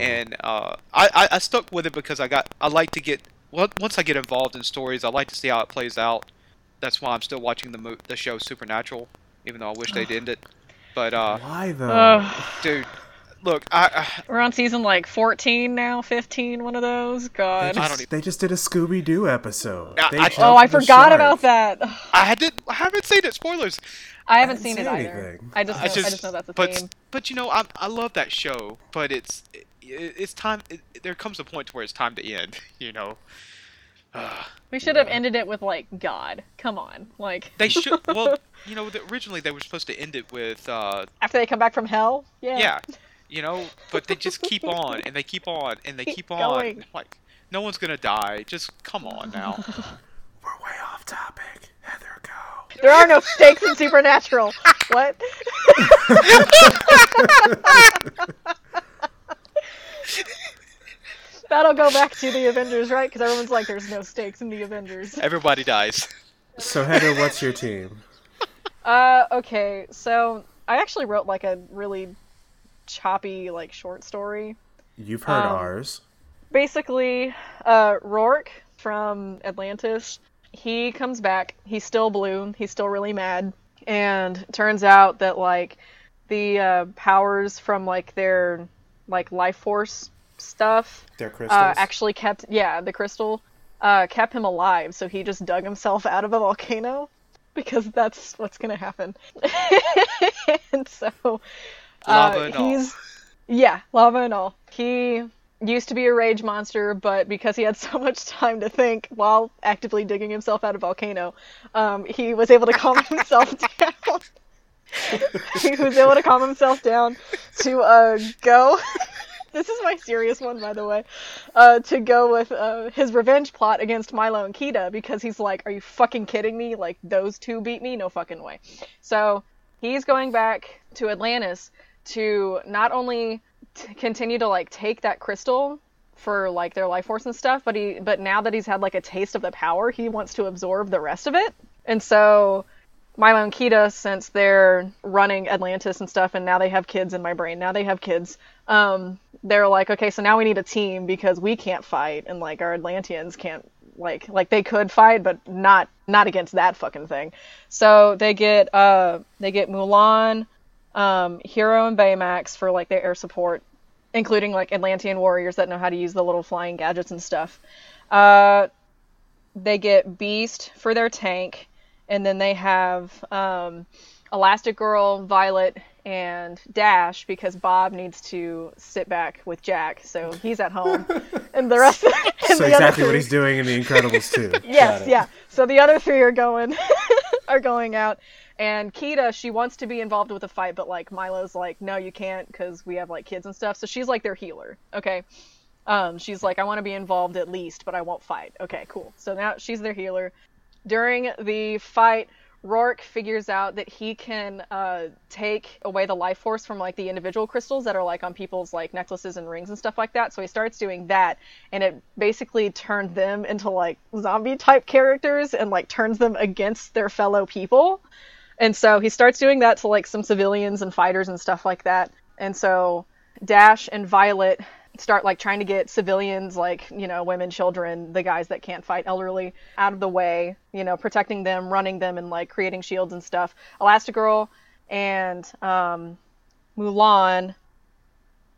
And uh, I, I, I stuck with it because I got, I like to get, once I get involved in stories, I like to see how it plays out. That's why I'm still watching the mo- the show Supernatural, even though I wish they'd end it. But uh, Why though? Dude, look, I, I We're on season like 14 now, 15, one of those. they, God. I just, don't e- they just did a Scooby Doo episode. I- They I- Oh, I forgot shark. about that. I hadn't, I haven't seen it. Spoilers. I haven't didn't seen it say either. anything. I just, know, I I just, just know that's a but theme. but you know, I I love that show, but it's it, it's time. It, there comes a point to where it's time to end. [laughs] You know. Ugh. [sighs] We should have ended it with like God. Come on, like They should. well, [laughs] you know, originally they were supposed to end it with, uh, after they come back from hell. Yeah. yeah, you know, but they just keep on and they keep on and they Keep keep on. going. Like, no one's gonna die. Just come on now. [laughs] We're way off topic. Heather, go. There are no stakes in Supernatural. what? [laughs] That'll go back to the Avengers, right? Because everyone's like, "There's no stakes in the Avengers." Everybody dies. So Heather, what's your team? [laughs] Uh, okay, so I actually wrote like a really choppy like short story. You've heard Um, ours. basically uh Rourke from Atlantis he comes back he's still blue he's still really mad and turns out that like the uh, powers from like their like life force stuff They're crystals. uh, actually kept yeah the crystal uh, kept him alive so he just dug himself [laughs] out of a volcano because that's what's gonna happen [laughs] and so Lava uh, and all. he's yeah, lava and all. He used to be a rage monster, but because he had [laughs] so much time to think while actively digging himself out of volcano, um, he was able to calm [laughs] himself down. [laughs] he was able to calm himself down to uh, go this is my serious one, by the way, uh, to go with uh, his revenge plot against Milo and Kida because he's like, "Are you fucking kidding me? Like those two beat me? No fucking way." So he's going back to Atlantis to not only t- continue to like take that crystal for like their life force and stuff, but he but now that he's had like a taste of the power, he wants to absorb the rest of it. And so Milo and Kida, since they're running Atlantis and stuff, and now they have kids in my brain. Now they have kids. Um, they're like, okay, so now we need a team because we can't fight, and like our Atlanteans can't like like they could fight, but not not against that fucking thing. So they get uh they get Mulan, um, Hiro, and Baymax for like their air support, including like Atlantean warriors that know how to use the little flying gadgets and stuff. Uh, they get Beast for their tank and then they have um, Elastic Girl, Violet, and Dash because Bob needs to sit back with Jack, so he's at home, [laughs] and the rest. Of, and so exactly what he's doing in The Incredibles too. [laughs] yes, yeah. So the other three are going, [laughs] are going out, and Kida, she wants to be involved with a fight, but like Milo's like, no, you can't because we have like kids and stuff. So she's like their healer. Okay. Um, she's like, I want to be involved at least, but I won't fight. Okay, cool. So now she's their healer. During the fight, Rourke figures out that he can uh, take away the life force from like the individual crystals that are like on people's like necklaces and rings and stuff like that. So he starts doing that, and it basically turned them into like zombie type characters and like turns them against their fellow people. And so he starts doing that to like some civilians and fighters and stuff like that. And so Dash and Violet start like trying to get civilians like you know women children the guys that can't fight elderly out of the way you know protecting them running them and like creating shields and stuff. Elastigirl and um, mulan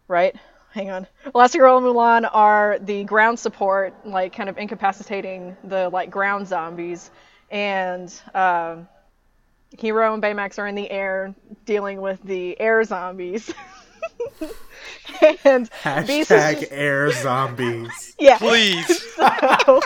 right? Hang on. Elastigirl and mulan are the ground support like kind of incapacitating the like ground zombies. And uh, hero and baymax are in the air dealing with the air zombies [laughs] and hashtag just... air zombies. [laughs] Yeah, please. [laughs] So...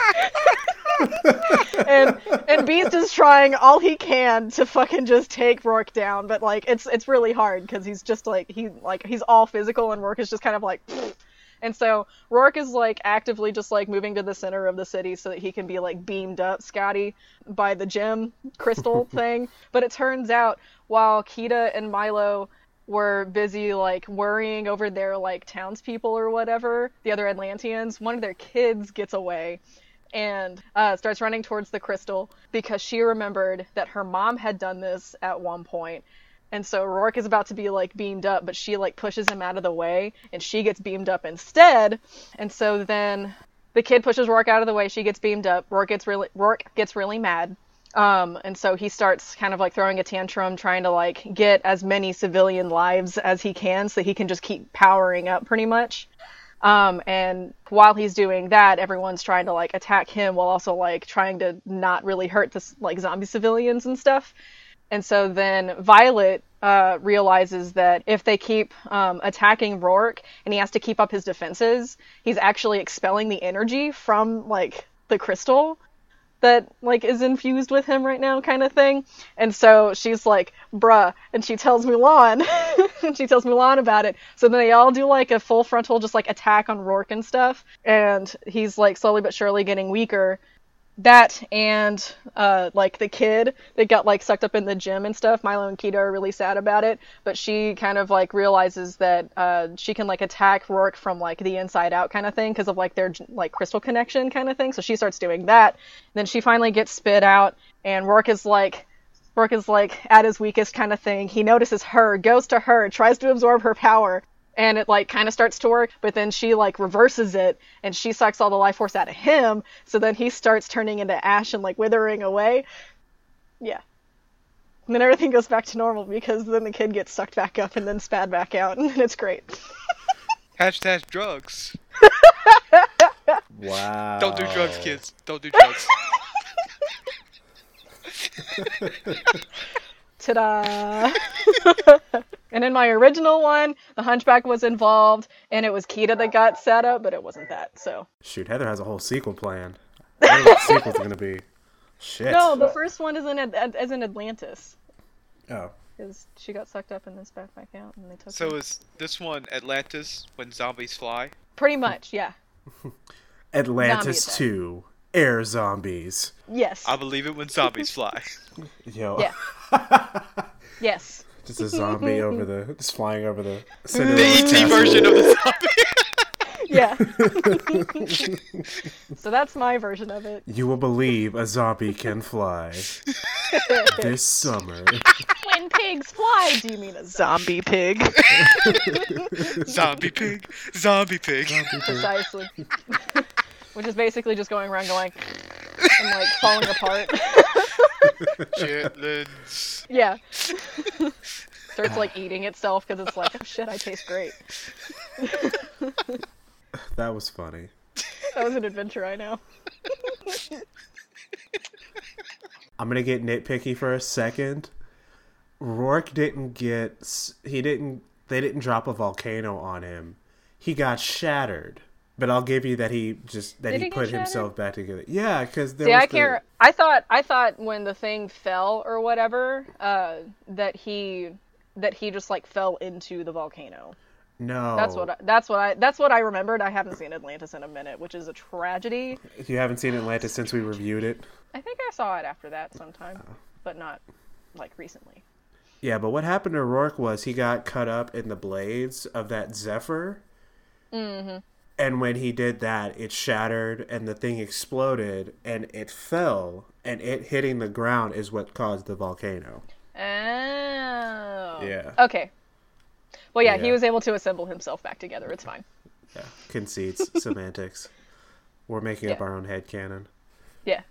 and and Beast is trying all he can to fucking just take Rourke down, but like it's it's really hard because he's just like he like he's all physical and Rourke is just kind of like. And so Rourke is like actively just like moving to the center of the city so that he can be like beamed up, Scotty, by the gem crystal [laughs] thing. But it turns out while Kida and Milo were busy like worrying over their like townspeople or whatever, the other Atlanteans, one of their kids gets away and uh, starts running towards the crystal because she remembered that her mom had done this at one point. And so Rourke is about to be like beamed up, but she like pushes him out of the way and she gets beamed up instead. And so then the kid pushes Rourke out of the way, she gets beamed up, Rourke gets really Rourke gets really mad um, and so he starts kind of like throwing a tantrum, trying to like get as many civilian lives as he can so he can just keep powering up pretty much. Um, and while he's doing that, everyone's trying to like attack him while also like trying to not really hurt the like zombie civilians and stuff. And so then Violet uh, realizes that if they keep um, attacking Rourke and he has to keep up his defenses, he's actually expelling the energy from like the crystal that like is infused with him right now kind of thing. And so she's like bruh and she tells mulan [laughs] and she tells mulan about it. So then they all do like a full frontal just like attack on rourke and stuff. And he's like slowly but surely getting weaker that and uh, like the kid that got like sucked up in the gym and stuff. Milo and Kida are really sad about it, but she kind of like realizes that uh, she can like attack Rourke from like the inside out kind of thing because of like their like crystal connection kind of thing. So she starts doing that. Then she finally gets spit out, and Rourke is like. Rourke is like at his weakest kind of thing. He notices her, goes to her, tries to absorb her power, and it like kind of starts to work but then she like reverses it and she sucks all the life force out of him so then he starts turning into ash and like withering away. Yeah. And then everything goes back to normal because then the kid gets sucked back up and then spat back out [laughs] and it's great. [laughs] Hashtag drugs. [laughs] Wow. Don't do drugs kids. Don't do drugs ta-da [laughs] And in my original one, the Hunchback was involved, and it was Kida that got set up, but it wasn't that. So shoot, Heather has a whole sequel planned. What the sequel's gonna be? Shit. No, the first one is in is in Atlantis. Oh. because she got sucked up in this backpack out, and they took. So her. is this one Atlantis when zombies fly? pretty much, yeah. [laughs] Atlantis attack. 2 Air Zombies. Yes. I believe it when zombies fly. [laughs] Yo. Yeah. [laughs] yes. Just a zombie over the just flying over the The ET castle. version of the zombie. [laughs] Yeah. so that's my version of it. You will believe a zombie can fly this summer. When pigs fly, do you mean a zombie pig? zombie pig. Zombie pig. Precisely. Which is basically just going around going and like [laughs] falling apart. Chitlins. yeah. [laughs] Starts like eating itself because it's like, oh shit, I taste great. [laughs] That was funny. That was an adventure I know. I'm gonna get nitpicky for a second. Rourke didn't get. He didn't. They didn't drop a volcano on him. He got shattered. But I'll give you that he just that Did he put himself back together. Yeah, because there See, was I the- can't. I thought. I thought when the thing fell or whatever, uh, that he that he just like fell into the volcano. No, That's what. I, that's what I. That's what I remembered. I haven't seen Atlantis in a minute, which is a tragedy. If you haven't seen Atlantis since we reviewed it. I think I saw it after that sometime, but not like recently. Yeah, but what happened to Rourke was he got cut up in the blades of that Zephyr. Mm-hmm. And when he did that, it shattered and the thing exploded and it fell. And it hitting the ground is what caused the volcano. Oh. Yeah. Okay. Well, yeah, he was able to assemble himself back together. It's fine. Yeah. Conceits, [laughs] semantics. We're making up our own head canon. Yeah.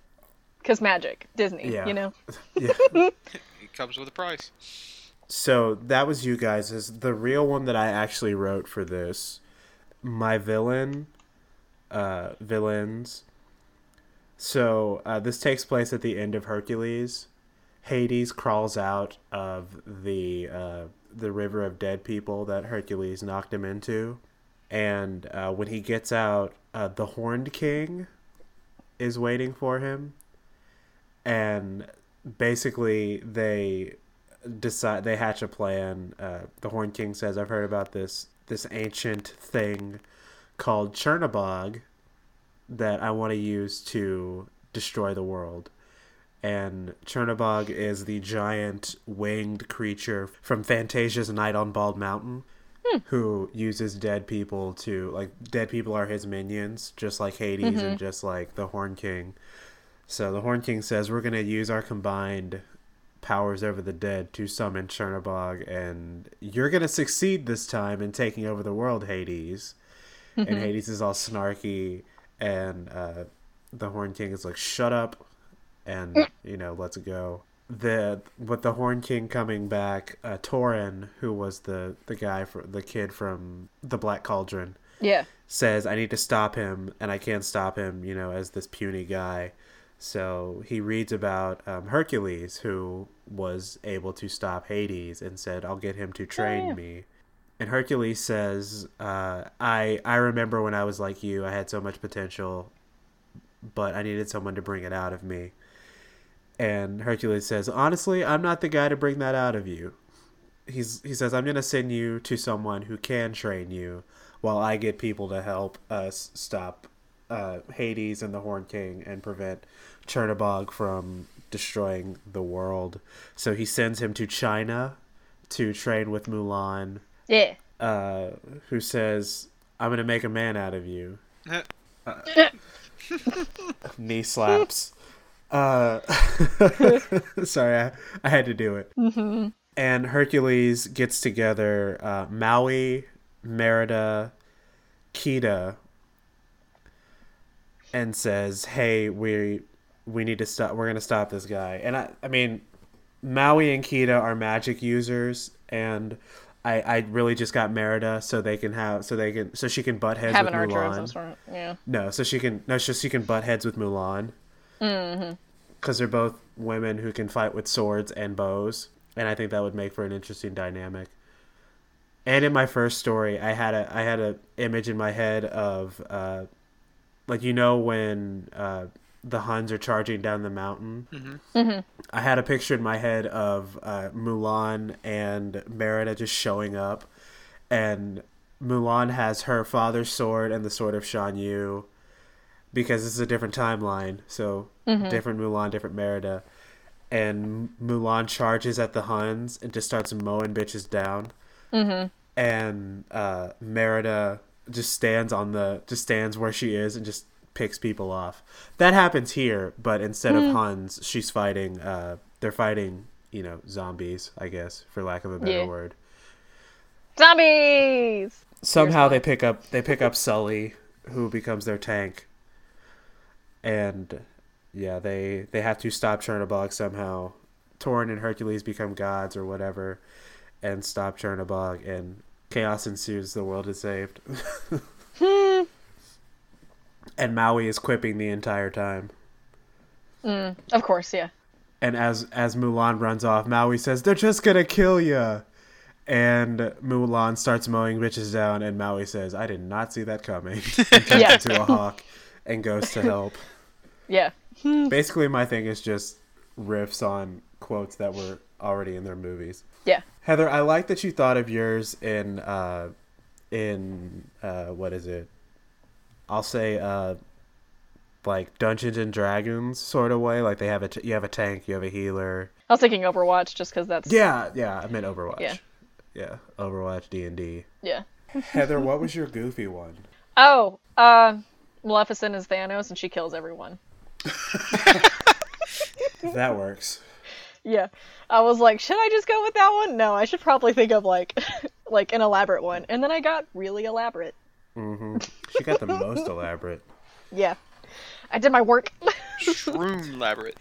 Cause magic, Disney. Yeah. You know. [laughs] Yeah. [laughs] It comes with a price. So that was you guys. Is the real one that I actually wrote for this. My villain, uh, villains. So uh, this takes place at the end of Hercules. Hades crawls out of the uh, the river of dead people that Hercules knocked him into, and uh, when he gets out, uh, the Horned King is waiting for him, and basically they decide they hatch a plan. Uh, the Horned King says, "I've heard about this this ancient thing called Chernabog that I want to use to destroy the world." And Chernabog is the giant winged creature from Fantasia's Night on Bald Mountain, hmm. who uses dead people to like dead people are his minions, just like Hades and mm-hmm. just like the Horn King. So the Horn King says we're gonna use our combined powers over the dead to summon Chernabog, and you're gonna succeed this time in taking over the world, Hades. and Hades is all snarky, and uh, the Horn King is like, "Shut up," and you know, let's go. The with the Horn King coming back, uh, Taran, who was the the guy for the kid from the Black Cauldron, Yeah. says I need to stop him, and I can't stop him, you know, as this puny guy. So he reads about um, Hercules, who was able to stop Hades, and said, "I'll get him to train yeah. me." And Hercules says, uh, "I I remember when I was like you, I had so much potential, but I needed someone to bring it out of me." And Hercules says, "Honestly, I'm not the guy to bring that out of you." He's he says, "I'm gonna send you to someone who can train you, while I get people to help us stop uh, Hades and the Horn King and prevent Chernabog from destroying the world." So he sends him to China to train with Mulan, Yeah. uh, who says, "I'm gonna make a man out of you." [laughs] Knee slaps. Uh, [laughs] sorry, I, I had to do it. Mm-hmm. And Hercules gets together uh, Maui, Merida, Kida, and says, "Hey, we we need to stop. We're gonna stop this guy." And I, I mean, Maui and Kida are magic users, and I, I really just got Merida so they can have so they can so she can butt heads Have with an archer of Mulan. sort. Yeah. No, so she can no, so she can butt heads with Mulan. Mm-hmm. Because they're both women who can fight with swords and bows, and I think that would make for an interesting dynamic. And in my first story, I had a I had a image in my head of, uh, like you know when uh, the Huns are charging down the mountain. Mm-hmm. Mm-hmm. I had a picture in my head of uh, Mulan and Merida just showing up, and Mulan has her father's sword and the sword of Shan Yu, because this is a different timeline. So mm-hmm. different Mulan, different Merida, and Mulan charges at the Huns and just starts mowing bitches down. Mm-hmm. And uh, Merida just stands on the just stands where she is and just picks people off. That happens here, but instead mm. of Huns, she's fighting. Uh, they're fighting, you know, zombies. I guess, for lack of a better yeah. word. Zombies. Somehow they pick up they pick up Sully, who becomes their tank, and yeah, they they have to stop Chernabog somehow. Taran and Hercules become gods or whatever, and stop Chernabog, and chaos ensues. The world is saved. [laughs] Hmm. and Maui is quipping the entire time. Mm, of course, yeah. And as as Mulan runs off, Maui says, "They're just gonna kill you." And Mulan starts mowing bitches down, and Maui says, "I did not see that coming." [laughs] and turns yeah. into a hawk and goes to help. [laughs] Yeah. Basically, my thing is just riffs on quotes that were already in their movies. Yeah. Heather, I like that you thought of yours in uh in uh what is it? I'll say uh like Dungeons and Dragons sort of way. Like they have a t- you have a tank, you have a healer. I was thinking Overwatch just because that's yeah, yeah. I meant Overwatch. Yeah, yeah. Overwatch, D and D. Yeah. [laughs] Heather, what was your goofy one? Oh, uh, Maleficent is Thanos, and she kills everyone. [laughs] that works. Yeah, I was like, should I just go with that one? No, I should probably think of like, [laughs] like an elaborate one, and then I got really elaborate. Mm-hmm. She got the most elaborate. Yeah, I did my work. Shroom elaborate.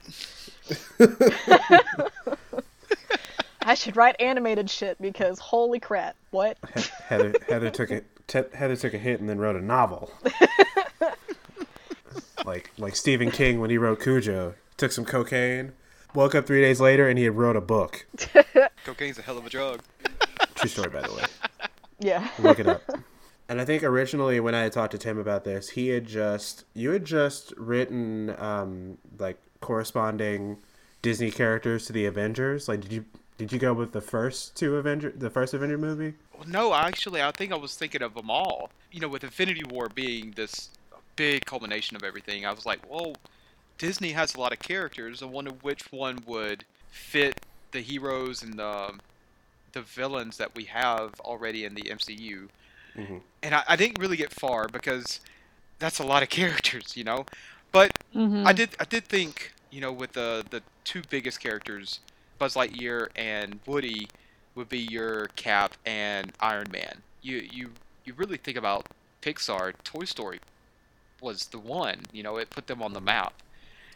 [laughs] I should write animated shit because holy crap, what? Heather, Heather took a Heather took a hit and then wrote a novel. [laughs] like like Stephen King when he wrote Cujo, took some cocaine, woke up three days later, and he had wrote a book. [laughs] Cocaine's a hell of a drug. True story, by the way. Yeah. Look it up. [laughs] And I think originally when I had talked to Tim about this, he had just you had just written um, like corresponding Disney characters to the Avengers. Like, did you did you go with the first two Avenger, the first Avenger movie? Well, no, actually, I think I was thinking of them all. You know, with Infinity War being this big culmination of everything, I was like, well, Disney has a lot of characters. I wonder which one would fit the heroes and the the villains that we have already in the MCU. Mm-hmm. And I, I, didn't really get far because that's a lot of [laughs] characters, you know. But mm-hmm. I did I did think, you know, with the the two biggest characters, Buzz Lightyear and Woody, would be your Cap and Iron Man. You you you really think about Pixar, Toy Story was the one. You know, it put them on the map.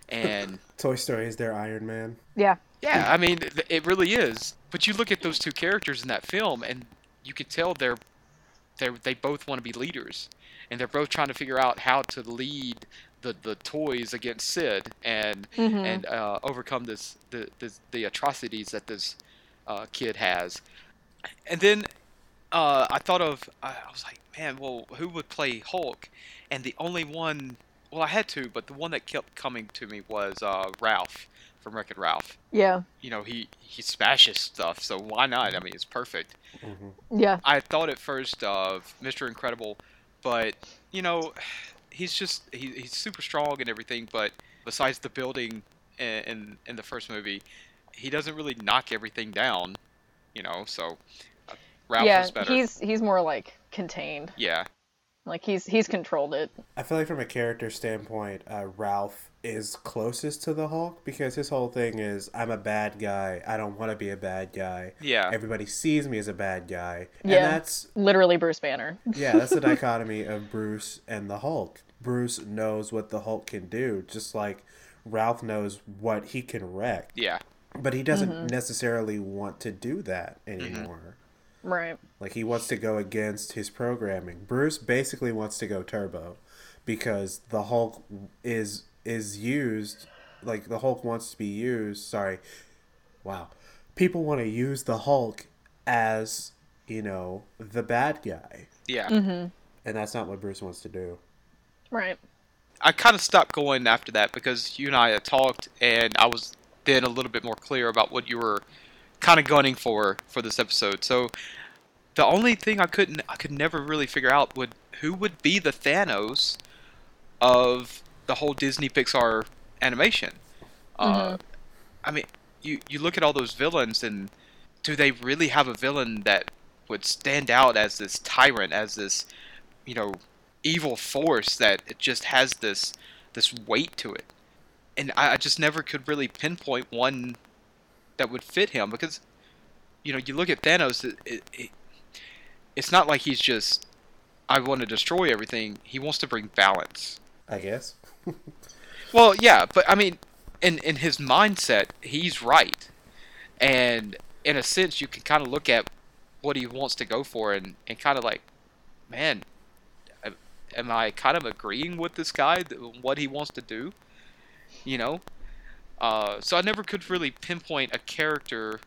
And [laughs] Toy Story is their Iron Man. Yeah. Yeah, I mean, it really is. But you look at those two characters in that film, and you can tell they're they they both want to be leaders, and they're both trying to figure out how to lead the, the toys against Sid and mm-hmm. and uh, overcome this the, the the atrocities that this uh, kid has. And then uh, I thought of I was like, man, well, who would play Hulk? And the only one, well, I had to, but the one that kept coming to me was uh, Ralph from Wreck-It Ralph. Yeah. You know, he he smashes stuff, so why not? I mean, it's perfect. Mm-hmm. Yeah. I thought at first of Mr. Incredible, but you know, he's just he, he's super strong and everything, but besides the building in, in in the first movie, he doesn't really knock everything down. You know, so uh, Ralph yeah, is better. he's he's more like contained. Yeah. Like he's he's controlled it. I feel like from a character standpoint, uh, Ralph is closest to the Hulk because his whole thing is I'm a bad guy. I don't want to be a bad guy. Yeah. Everybody sees me as a bad guy. Yeah. And that's literally Bruce Banner. yeah, that's the [laughs] dichotomy of Bruce and the Hulk. Bruce knows what the Hulk can do, just like Ralph knows what he can wreck. Yeah. But he doesn't mm-hmm. necessarily want to do that anymore. Mm-hmm. Right. Like he wants to go against his programming. Bruce basically wants to go turbo because the Hulk is is used like the Hulk wants to be used, sorry. Wow. People want to use the Hulk as, you know, the bad guy. Yeah. Mm-hmm. And that's not what Bruce wants to do. Right. I kind of stopped going after that because you and I had talked, and I was then a little bit more clear about what you were kind of gunning for for this episode. So the only thing I couldn't, I could never really figure out would who would be the Thanos of the whole Disney Pixar animation. Uh, I mean, you you look at all those villains, and do they really have a villain that would stand out as this tyrant, as this, you know, evil force that it just has this this weight to it? And I, I just never could really pinpoint one that would fit him because, you know, you look at Thanos, it, it, it it's not like he's just I want to destroy everything. He wants to bring balance. I guess. [laughs] Well, yeah, but I mean, in in his mindset, he's right, and in a sense, you can kind of look at what he wants to go for, and and kind of like, man, am- am I kind of agreeing with this guy what he wants to do? You know, uh, so I never could really pinpoint a character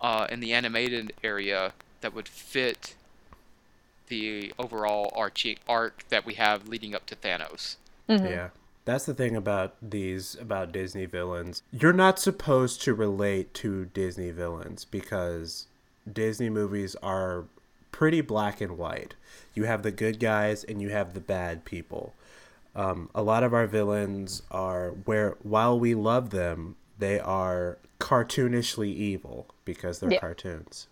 uh, in the animated area that would fit the overall arching arc that we have leading up to Thanos. Yeah. That's the thing about these about Disney villains. You're not supposed to relate to Disney villains because Disney movies are pretty black and white. You have the good guys and you have the bad people. Um, a lot of our villains are where while we love them, they are cartoonishly evil because they're Yeah. cartoons.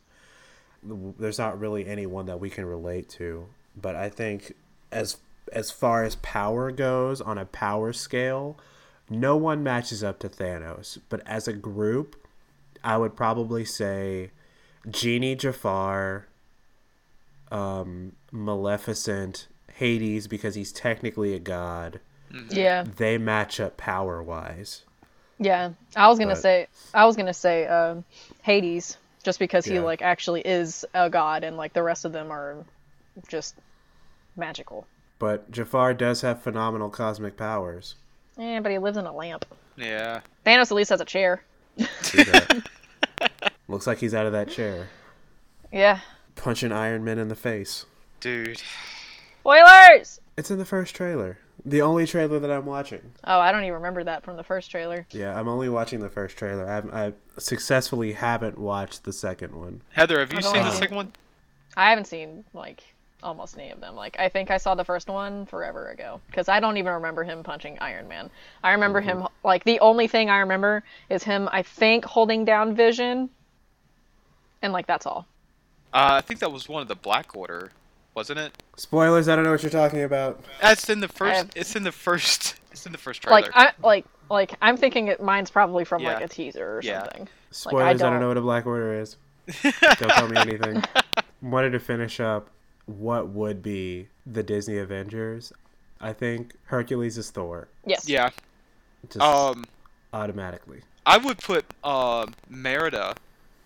There's not really anyone that we can relate to, but I think as as far as power goes on a power scale, no one matches up to Thanos. But as a group, I would probably say Genie Jafar, um, Maleficent, Hades because he's technically a god. Yeah, They match up power wise. yeah. I was gonna say, I was gonna say um, Hades, just because he like actually is a god, and like the rest of them are just magical. But Jafar does have phenomenal cosmic powers. Yeah, but he lives in a lamp. Yeah. Thanos at least has a chair. [laughs] [laughs] Looks like he's out of that chair. Yeah. Punching Iron Man in the face. Dude. Spoilers. It's in the first trailer. The only trailer that I'm watching. Oh, I don't even remember that from the first trailer. Yeah, I'm only watching the first trailer. I, I successfully haven't watched the second one. Heather, have you I don't seen the second one? I haven't seen like almost any of them. Like I think I saw the first one forever ago because I don't even remember him punching Iron Man. I remember him like the only thing I remember is him I think holding down Vision, and like that's all. Uh, I think that was one of the Black Order, wasn't it? Spoilers, I don't know what you're talking about. That's in the first. have- It's in the first. [laughs] It's in the first trailer. Like I like like I'm thinking it, mine's probably from like a teaser or Yeah. something. Spoilers, I, don't... don't- know what a Black Order is. [laughs] don't tell me anything. Wanted to finish up what would be the Disney Avengers. I think Hercules is Thor. Yes. yeah. Just Um, automatically. I would put uh, Merida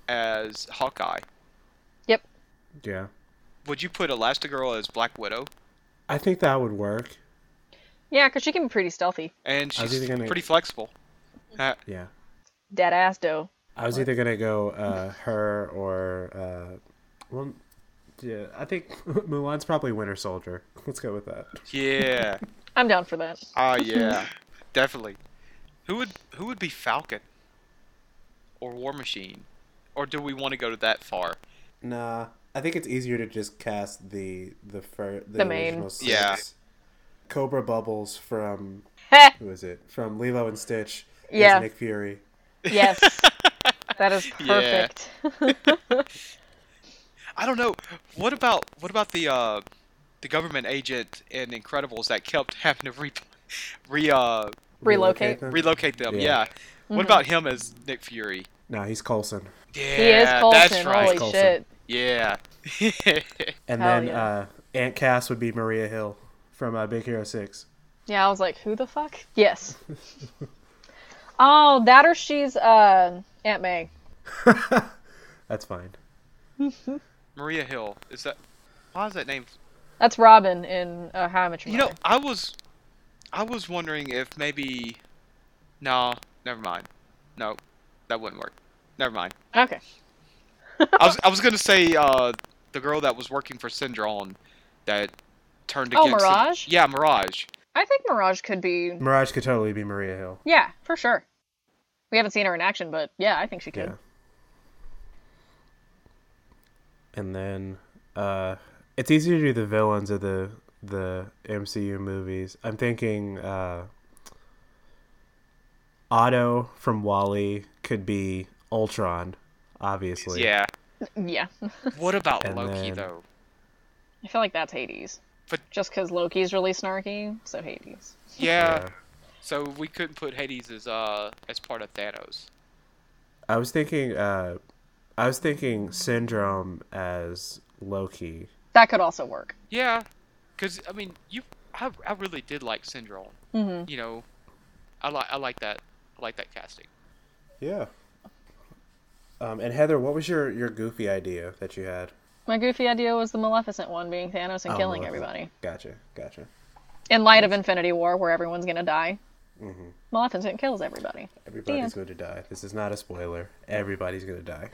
as Hawkeye. Yep. Yeah. Would you put Elastigirl as Black Widow? I think that would work. Yeah, because she can be pretty stealthy. And she's either gonna- pretty flexible. Uh, Yeah. Dead ass dough. I was either gonna go uh, her or uh, well, yeah. I think [laughs] Mulan's probably Winter Soldier. [laughs] Let's go with that. yeah. [laughs] I'm down for that. Ah, yeah. Definitely. Who would who would be Falcon? Or War Machine? Or do we want to go to that far? Nah, I think it's easier to just cast the the fir- the, The main. original six. Yeah. Cobra Bubbles from who is it? From Lilo and Stitch. is Yeah. Nick Fury. yes. [laughs] that is Yeah. perfect. [laughs] I don't know. What about what about the uh the government agent in Incredibles that kept having to re re uh Relocate. them? relocate them? Yeah. Yeah. What about him as Nick Fury? No, he's Coulson. Yeah, he is Coulson. that's right. Holy Coulson. shit. Yeah. [laughs] And Hell then yeah. uh, Aunt Cass would be Maria Hill from uh, Big Hero Six. Yeah, I was like, who the fuck? Yes. [laughs] oh, that or she's uh Aunt May. [laughs] That's fine. Maria Hill. Is that why is that name That's Robin in uh, How I Met Your You know, Mother. I was, I was wondering if maybe, no, never mind. No, that wouldn't work. Never mind. Okay. I was, I was gonna say, uh, the girl that was working for Syndrome, that turned Oh, against. the- Mirage? yeah, Mirage. I think Mirage could be. Mirage could totally be Maria Hill. Yeah, for sure. We haven't seen her in action, but yeah, I think she could. Yeah. And then uh it's easy to do the villains of the the MCU movies. I'm thinking uh Auto from WALL-E could be Ultron, obviously. Yeah. [laughs] Yeah. What about And Loki then- though? I feel like that's Hades. But- just because Loki's really snarky, so Hades. Yeah. Yeah. So we couldn't put Hades as uh as part of Thanos. I was thinking uh I was thinking Syndrome as Loki. That could also work. Yeah, because I mean, you, I, I really did like Syndrome. hmm You know, I like I like that I like that casting. Yeah. Um, and Heather, what was your, your goofy idea that you had? My goofy idea was the Maleficent one being Thanos and Oh, killing Maleficent. everybody. Gotcha, gotcha. In light of Infinity War, where everyone's gonna die, Mm-hmm. Maleficent kills everybody. Everybody's going to die. This is not a spoiler. Everybody's going to die.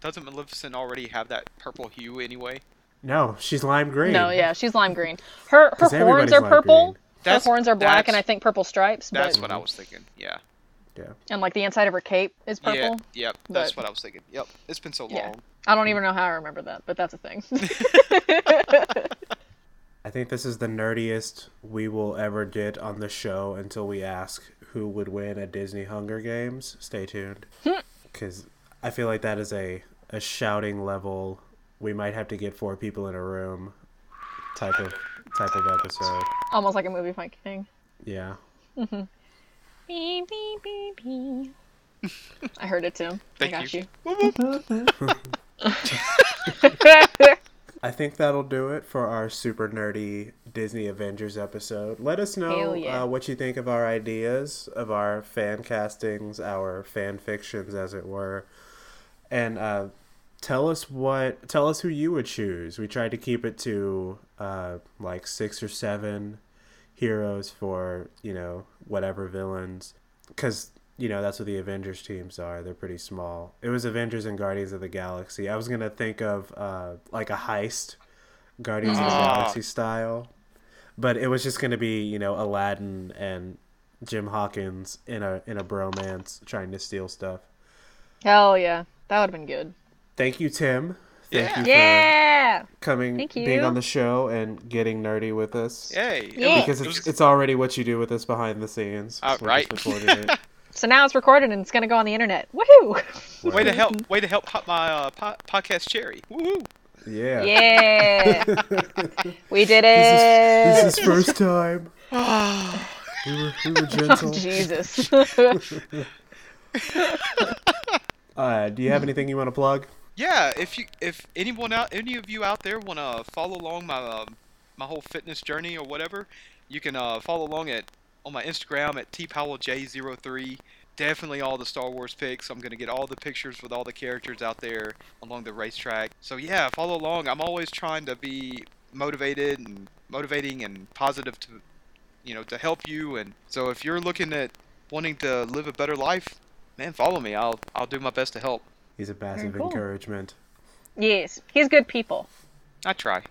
Doesn't Maleficent already have that purple hue anyway? No, she's lime green. No, yeah, she's lime green. Her her 'Cause horns are purple. her horns are black, and I think purple stripes. That's but what I was thinking. Yeah. Yeah. and like the inside of her cape is purple. Yeah. Yep. That's but- what I was thinking. Yep. It's been so long. Yeah. long. I don't even know how I remember that, but that's a thing. [laughs] [laughs] I think this is the nerdiest we will ever get on the show until we ask who would win a Disney Hunger Games. Stay tuned. Hmm. Because I feel like that is a, a shouting level. We might have to get four people in a room type of type of episode. Almost like a movie fight king. Yeah. Mm-hmm. Beep, beep, beep, beep. I heard it too. Thank I got you. you. I think that'll do it for our super nerdy Disney Avengers episode. Let us know yeah. uh, what you think of our ideas, of our fan castings, our fan fictions, as it were, and uh, tell us what tell us who you would choose. We tried to keep it to uh, like six or seven heroes for you know whatever villains, because you know that's what the Avengers teams are. They're pretty small. It was Avengers and Guardians of the Galaxy. I was gonna think of uh, like a heist, Guardians of the. Galaxy style, but it was just gonna be you know Aladdin and Jim Hawkins in a in a bromance trying to steal stuff. Hell yeah, that would have been good. Thank you, Tim. Thank Yeah. you for Yeah. Coming, Thank being on the show, and getting nerdy with us. Yay. Yeah. Because It it's, was- it's already what you do with us behind the scenes. Uh, We're right. it. So now it's recorded and it's gonna go on the internet. Woohoo! way to help. [laughs] Way to help hot my uh, po- podcast cherry. Woo. Yeah. Yeah, [laughs] we did This it. is, this is first time. [sighs] we were we were [laughs] gentle. Jesus. Uh, do you have anything you want to plug? Yeah, if you if anyone out any of you out there want to follow along my uh, my whole fitness journey or whatever, you can uh, follow along at on my Instagram at tpowellj03. Definitely all the Star Wars pics. I'm gonna get all the pictures with all the characters out there along the racetrack. So yeah, follow along. I'm always trying to be motivated and motivating and positive to you know to help you. And so if you're looking at wanting to live a better life, man, follow me. I'll I'll do my best to help. He's a passive cool. encouragement. yes, he's good people. I try.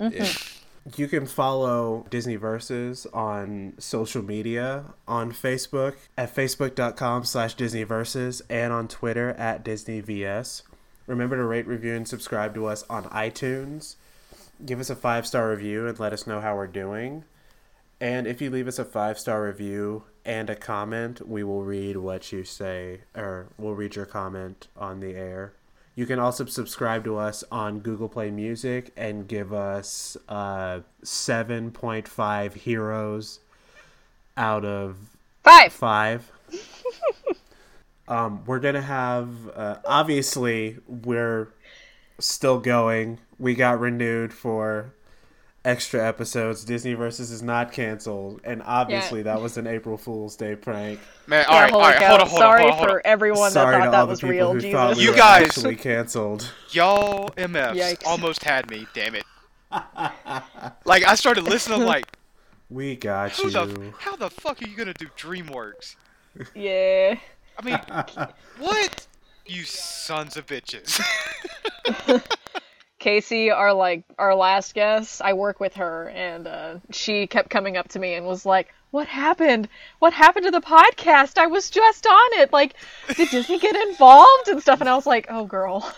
Mm-hmm. You can follow Disney Verses on social media on Facebook at facebook.com slash Disney Verses, and on Twitter at Disney VS. Remember to rate, review, and subscribe to us on iTunes. Give us a five star review and let us know how we're doing. And if you leave us a five star review and a comment, we will read what you say, or we'll read your comment on the air. You can also subscribe to us on Google Play Music and give us uh, 7.5 heroes out of Five. five. [laughs] um, we're gonna have uh, obviously we're still going. We got renewed for extra episodes. Disney versus is not canceled, and obviously that was an April Fool's Day prank. Man, Yeah, all right, all holy right, cow. hold on, hold Sorry on, hold on, hold for everyone Sorry that thought all that the was people real. who Jesus. we You guys- actually canceled. Y'all MFs Yikes. almost had me. Damn it. [laughs] like I started listening, I'm like, We got who you. the, how the fuck are you gonna do DreamWorks? Yeah. I mean, [laughs] what? You sons of bitches. [laughs] Casey, our like our last guest, I work with her, and uh, she kept coming up to me and was like, "What happened? What happened to the podcast? I was just on it. Like, did Disney get involved and stuff?" And I was like, "Oh, girl."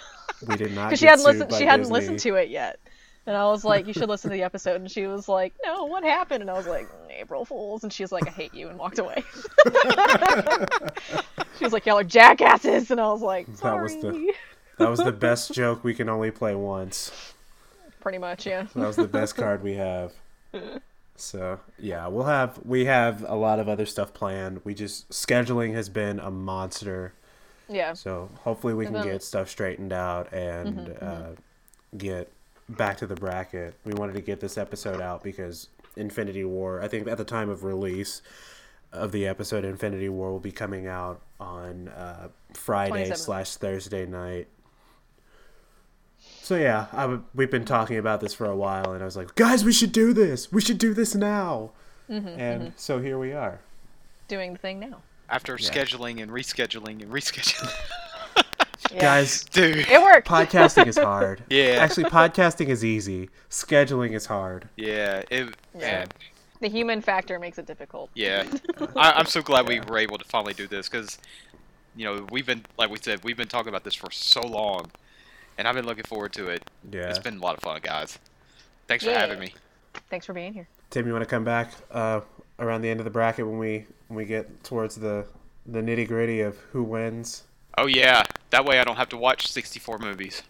We did not. [laughs] Because she hadn't listened. She hadn't listened to it yet. And I was like, "You should listen to the episode." And she was like, "No, what happened?" And I was like, "April Fools." And she was like, "I hate you," and walked away. [laughs] [laughs] she was like, "Y'all are jackasses," and I was like, "Sorry." That was the that was the best joke we can only play once. Pretty much, yeah. That was the best card we have. So yeah, we'll have we have a lot of other stuff planned. We just scheduling has been a monster. Yeah. So hopefully we can get stuff straightened out and Mm-hmm, uh, get back to the bracket. We wanted to get this episode out because Infinity War. I think at the time of release of the episode, Infinity War will be coming out on uh, Friday slash Thursday night. So yeah, I w- we've been talking about this for a while, and I was like, guys, we should do this. We should do this now. Mm-hmm, and so here we are. Doing the thing now. After scheduling and rescheduling and rescheduling. [laughs] Yeah. Guys, Dude. it worked. podcasting is hard. [laughs] Yeah. Actually, podcasting is easy. Scheduling is hard. Yeah. It, Yeah. man. the human factor makes it difficult. Yeah. [laughs] I, I'm so glad we were able to finally do this because, you know, we've been, like we said, we've been talking about this for so long. And I've been looking forward to it. Yeah. It's been a lot of fun, guys. Thanks for Yeah. having me. Thanks for being here. Tim, you want to come back uh, around the end of the bracket when we when we get towards the the nitty gritty of who wins? Oh, yeah. That way I don't have to watch 64 movies.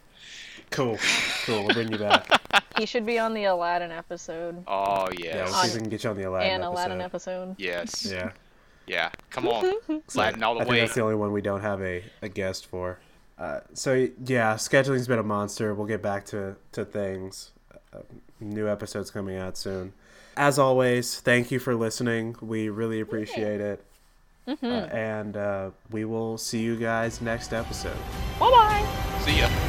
Cool, cool. We'll bring you back. [laughs] He should be on the Aladdin episode. Oh, Yeah, yes. we'll see if we can get you on the Aladdin and episode. Aladdin episode. Yes. Yeah, Yeah. Come on. [laughs] Aladdin all the I the think that's the only one we don't have a, a guest for. Uh, so yeah, scheduling's been a monster. We'll get back to to things. Uh, new episodes coming out soon. As always, thank you for listening. We really appreciate it. Uh, and uh, we will see you guys next episode. Bye bye. See ya.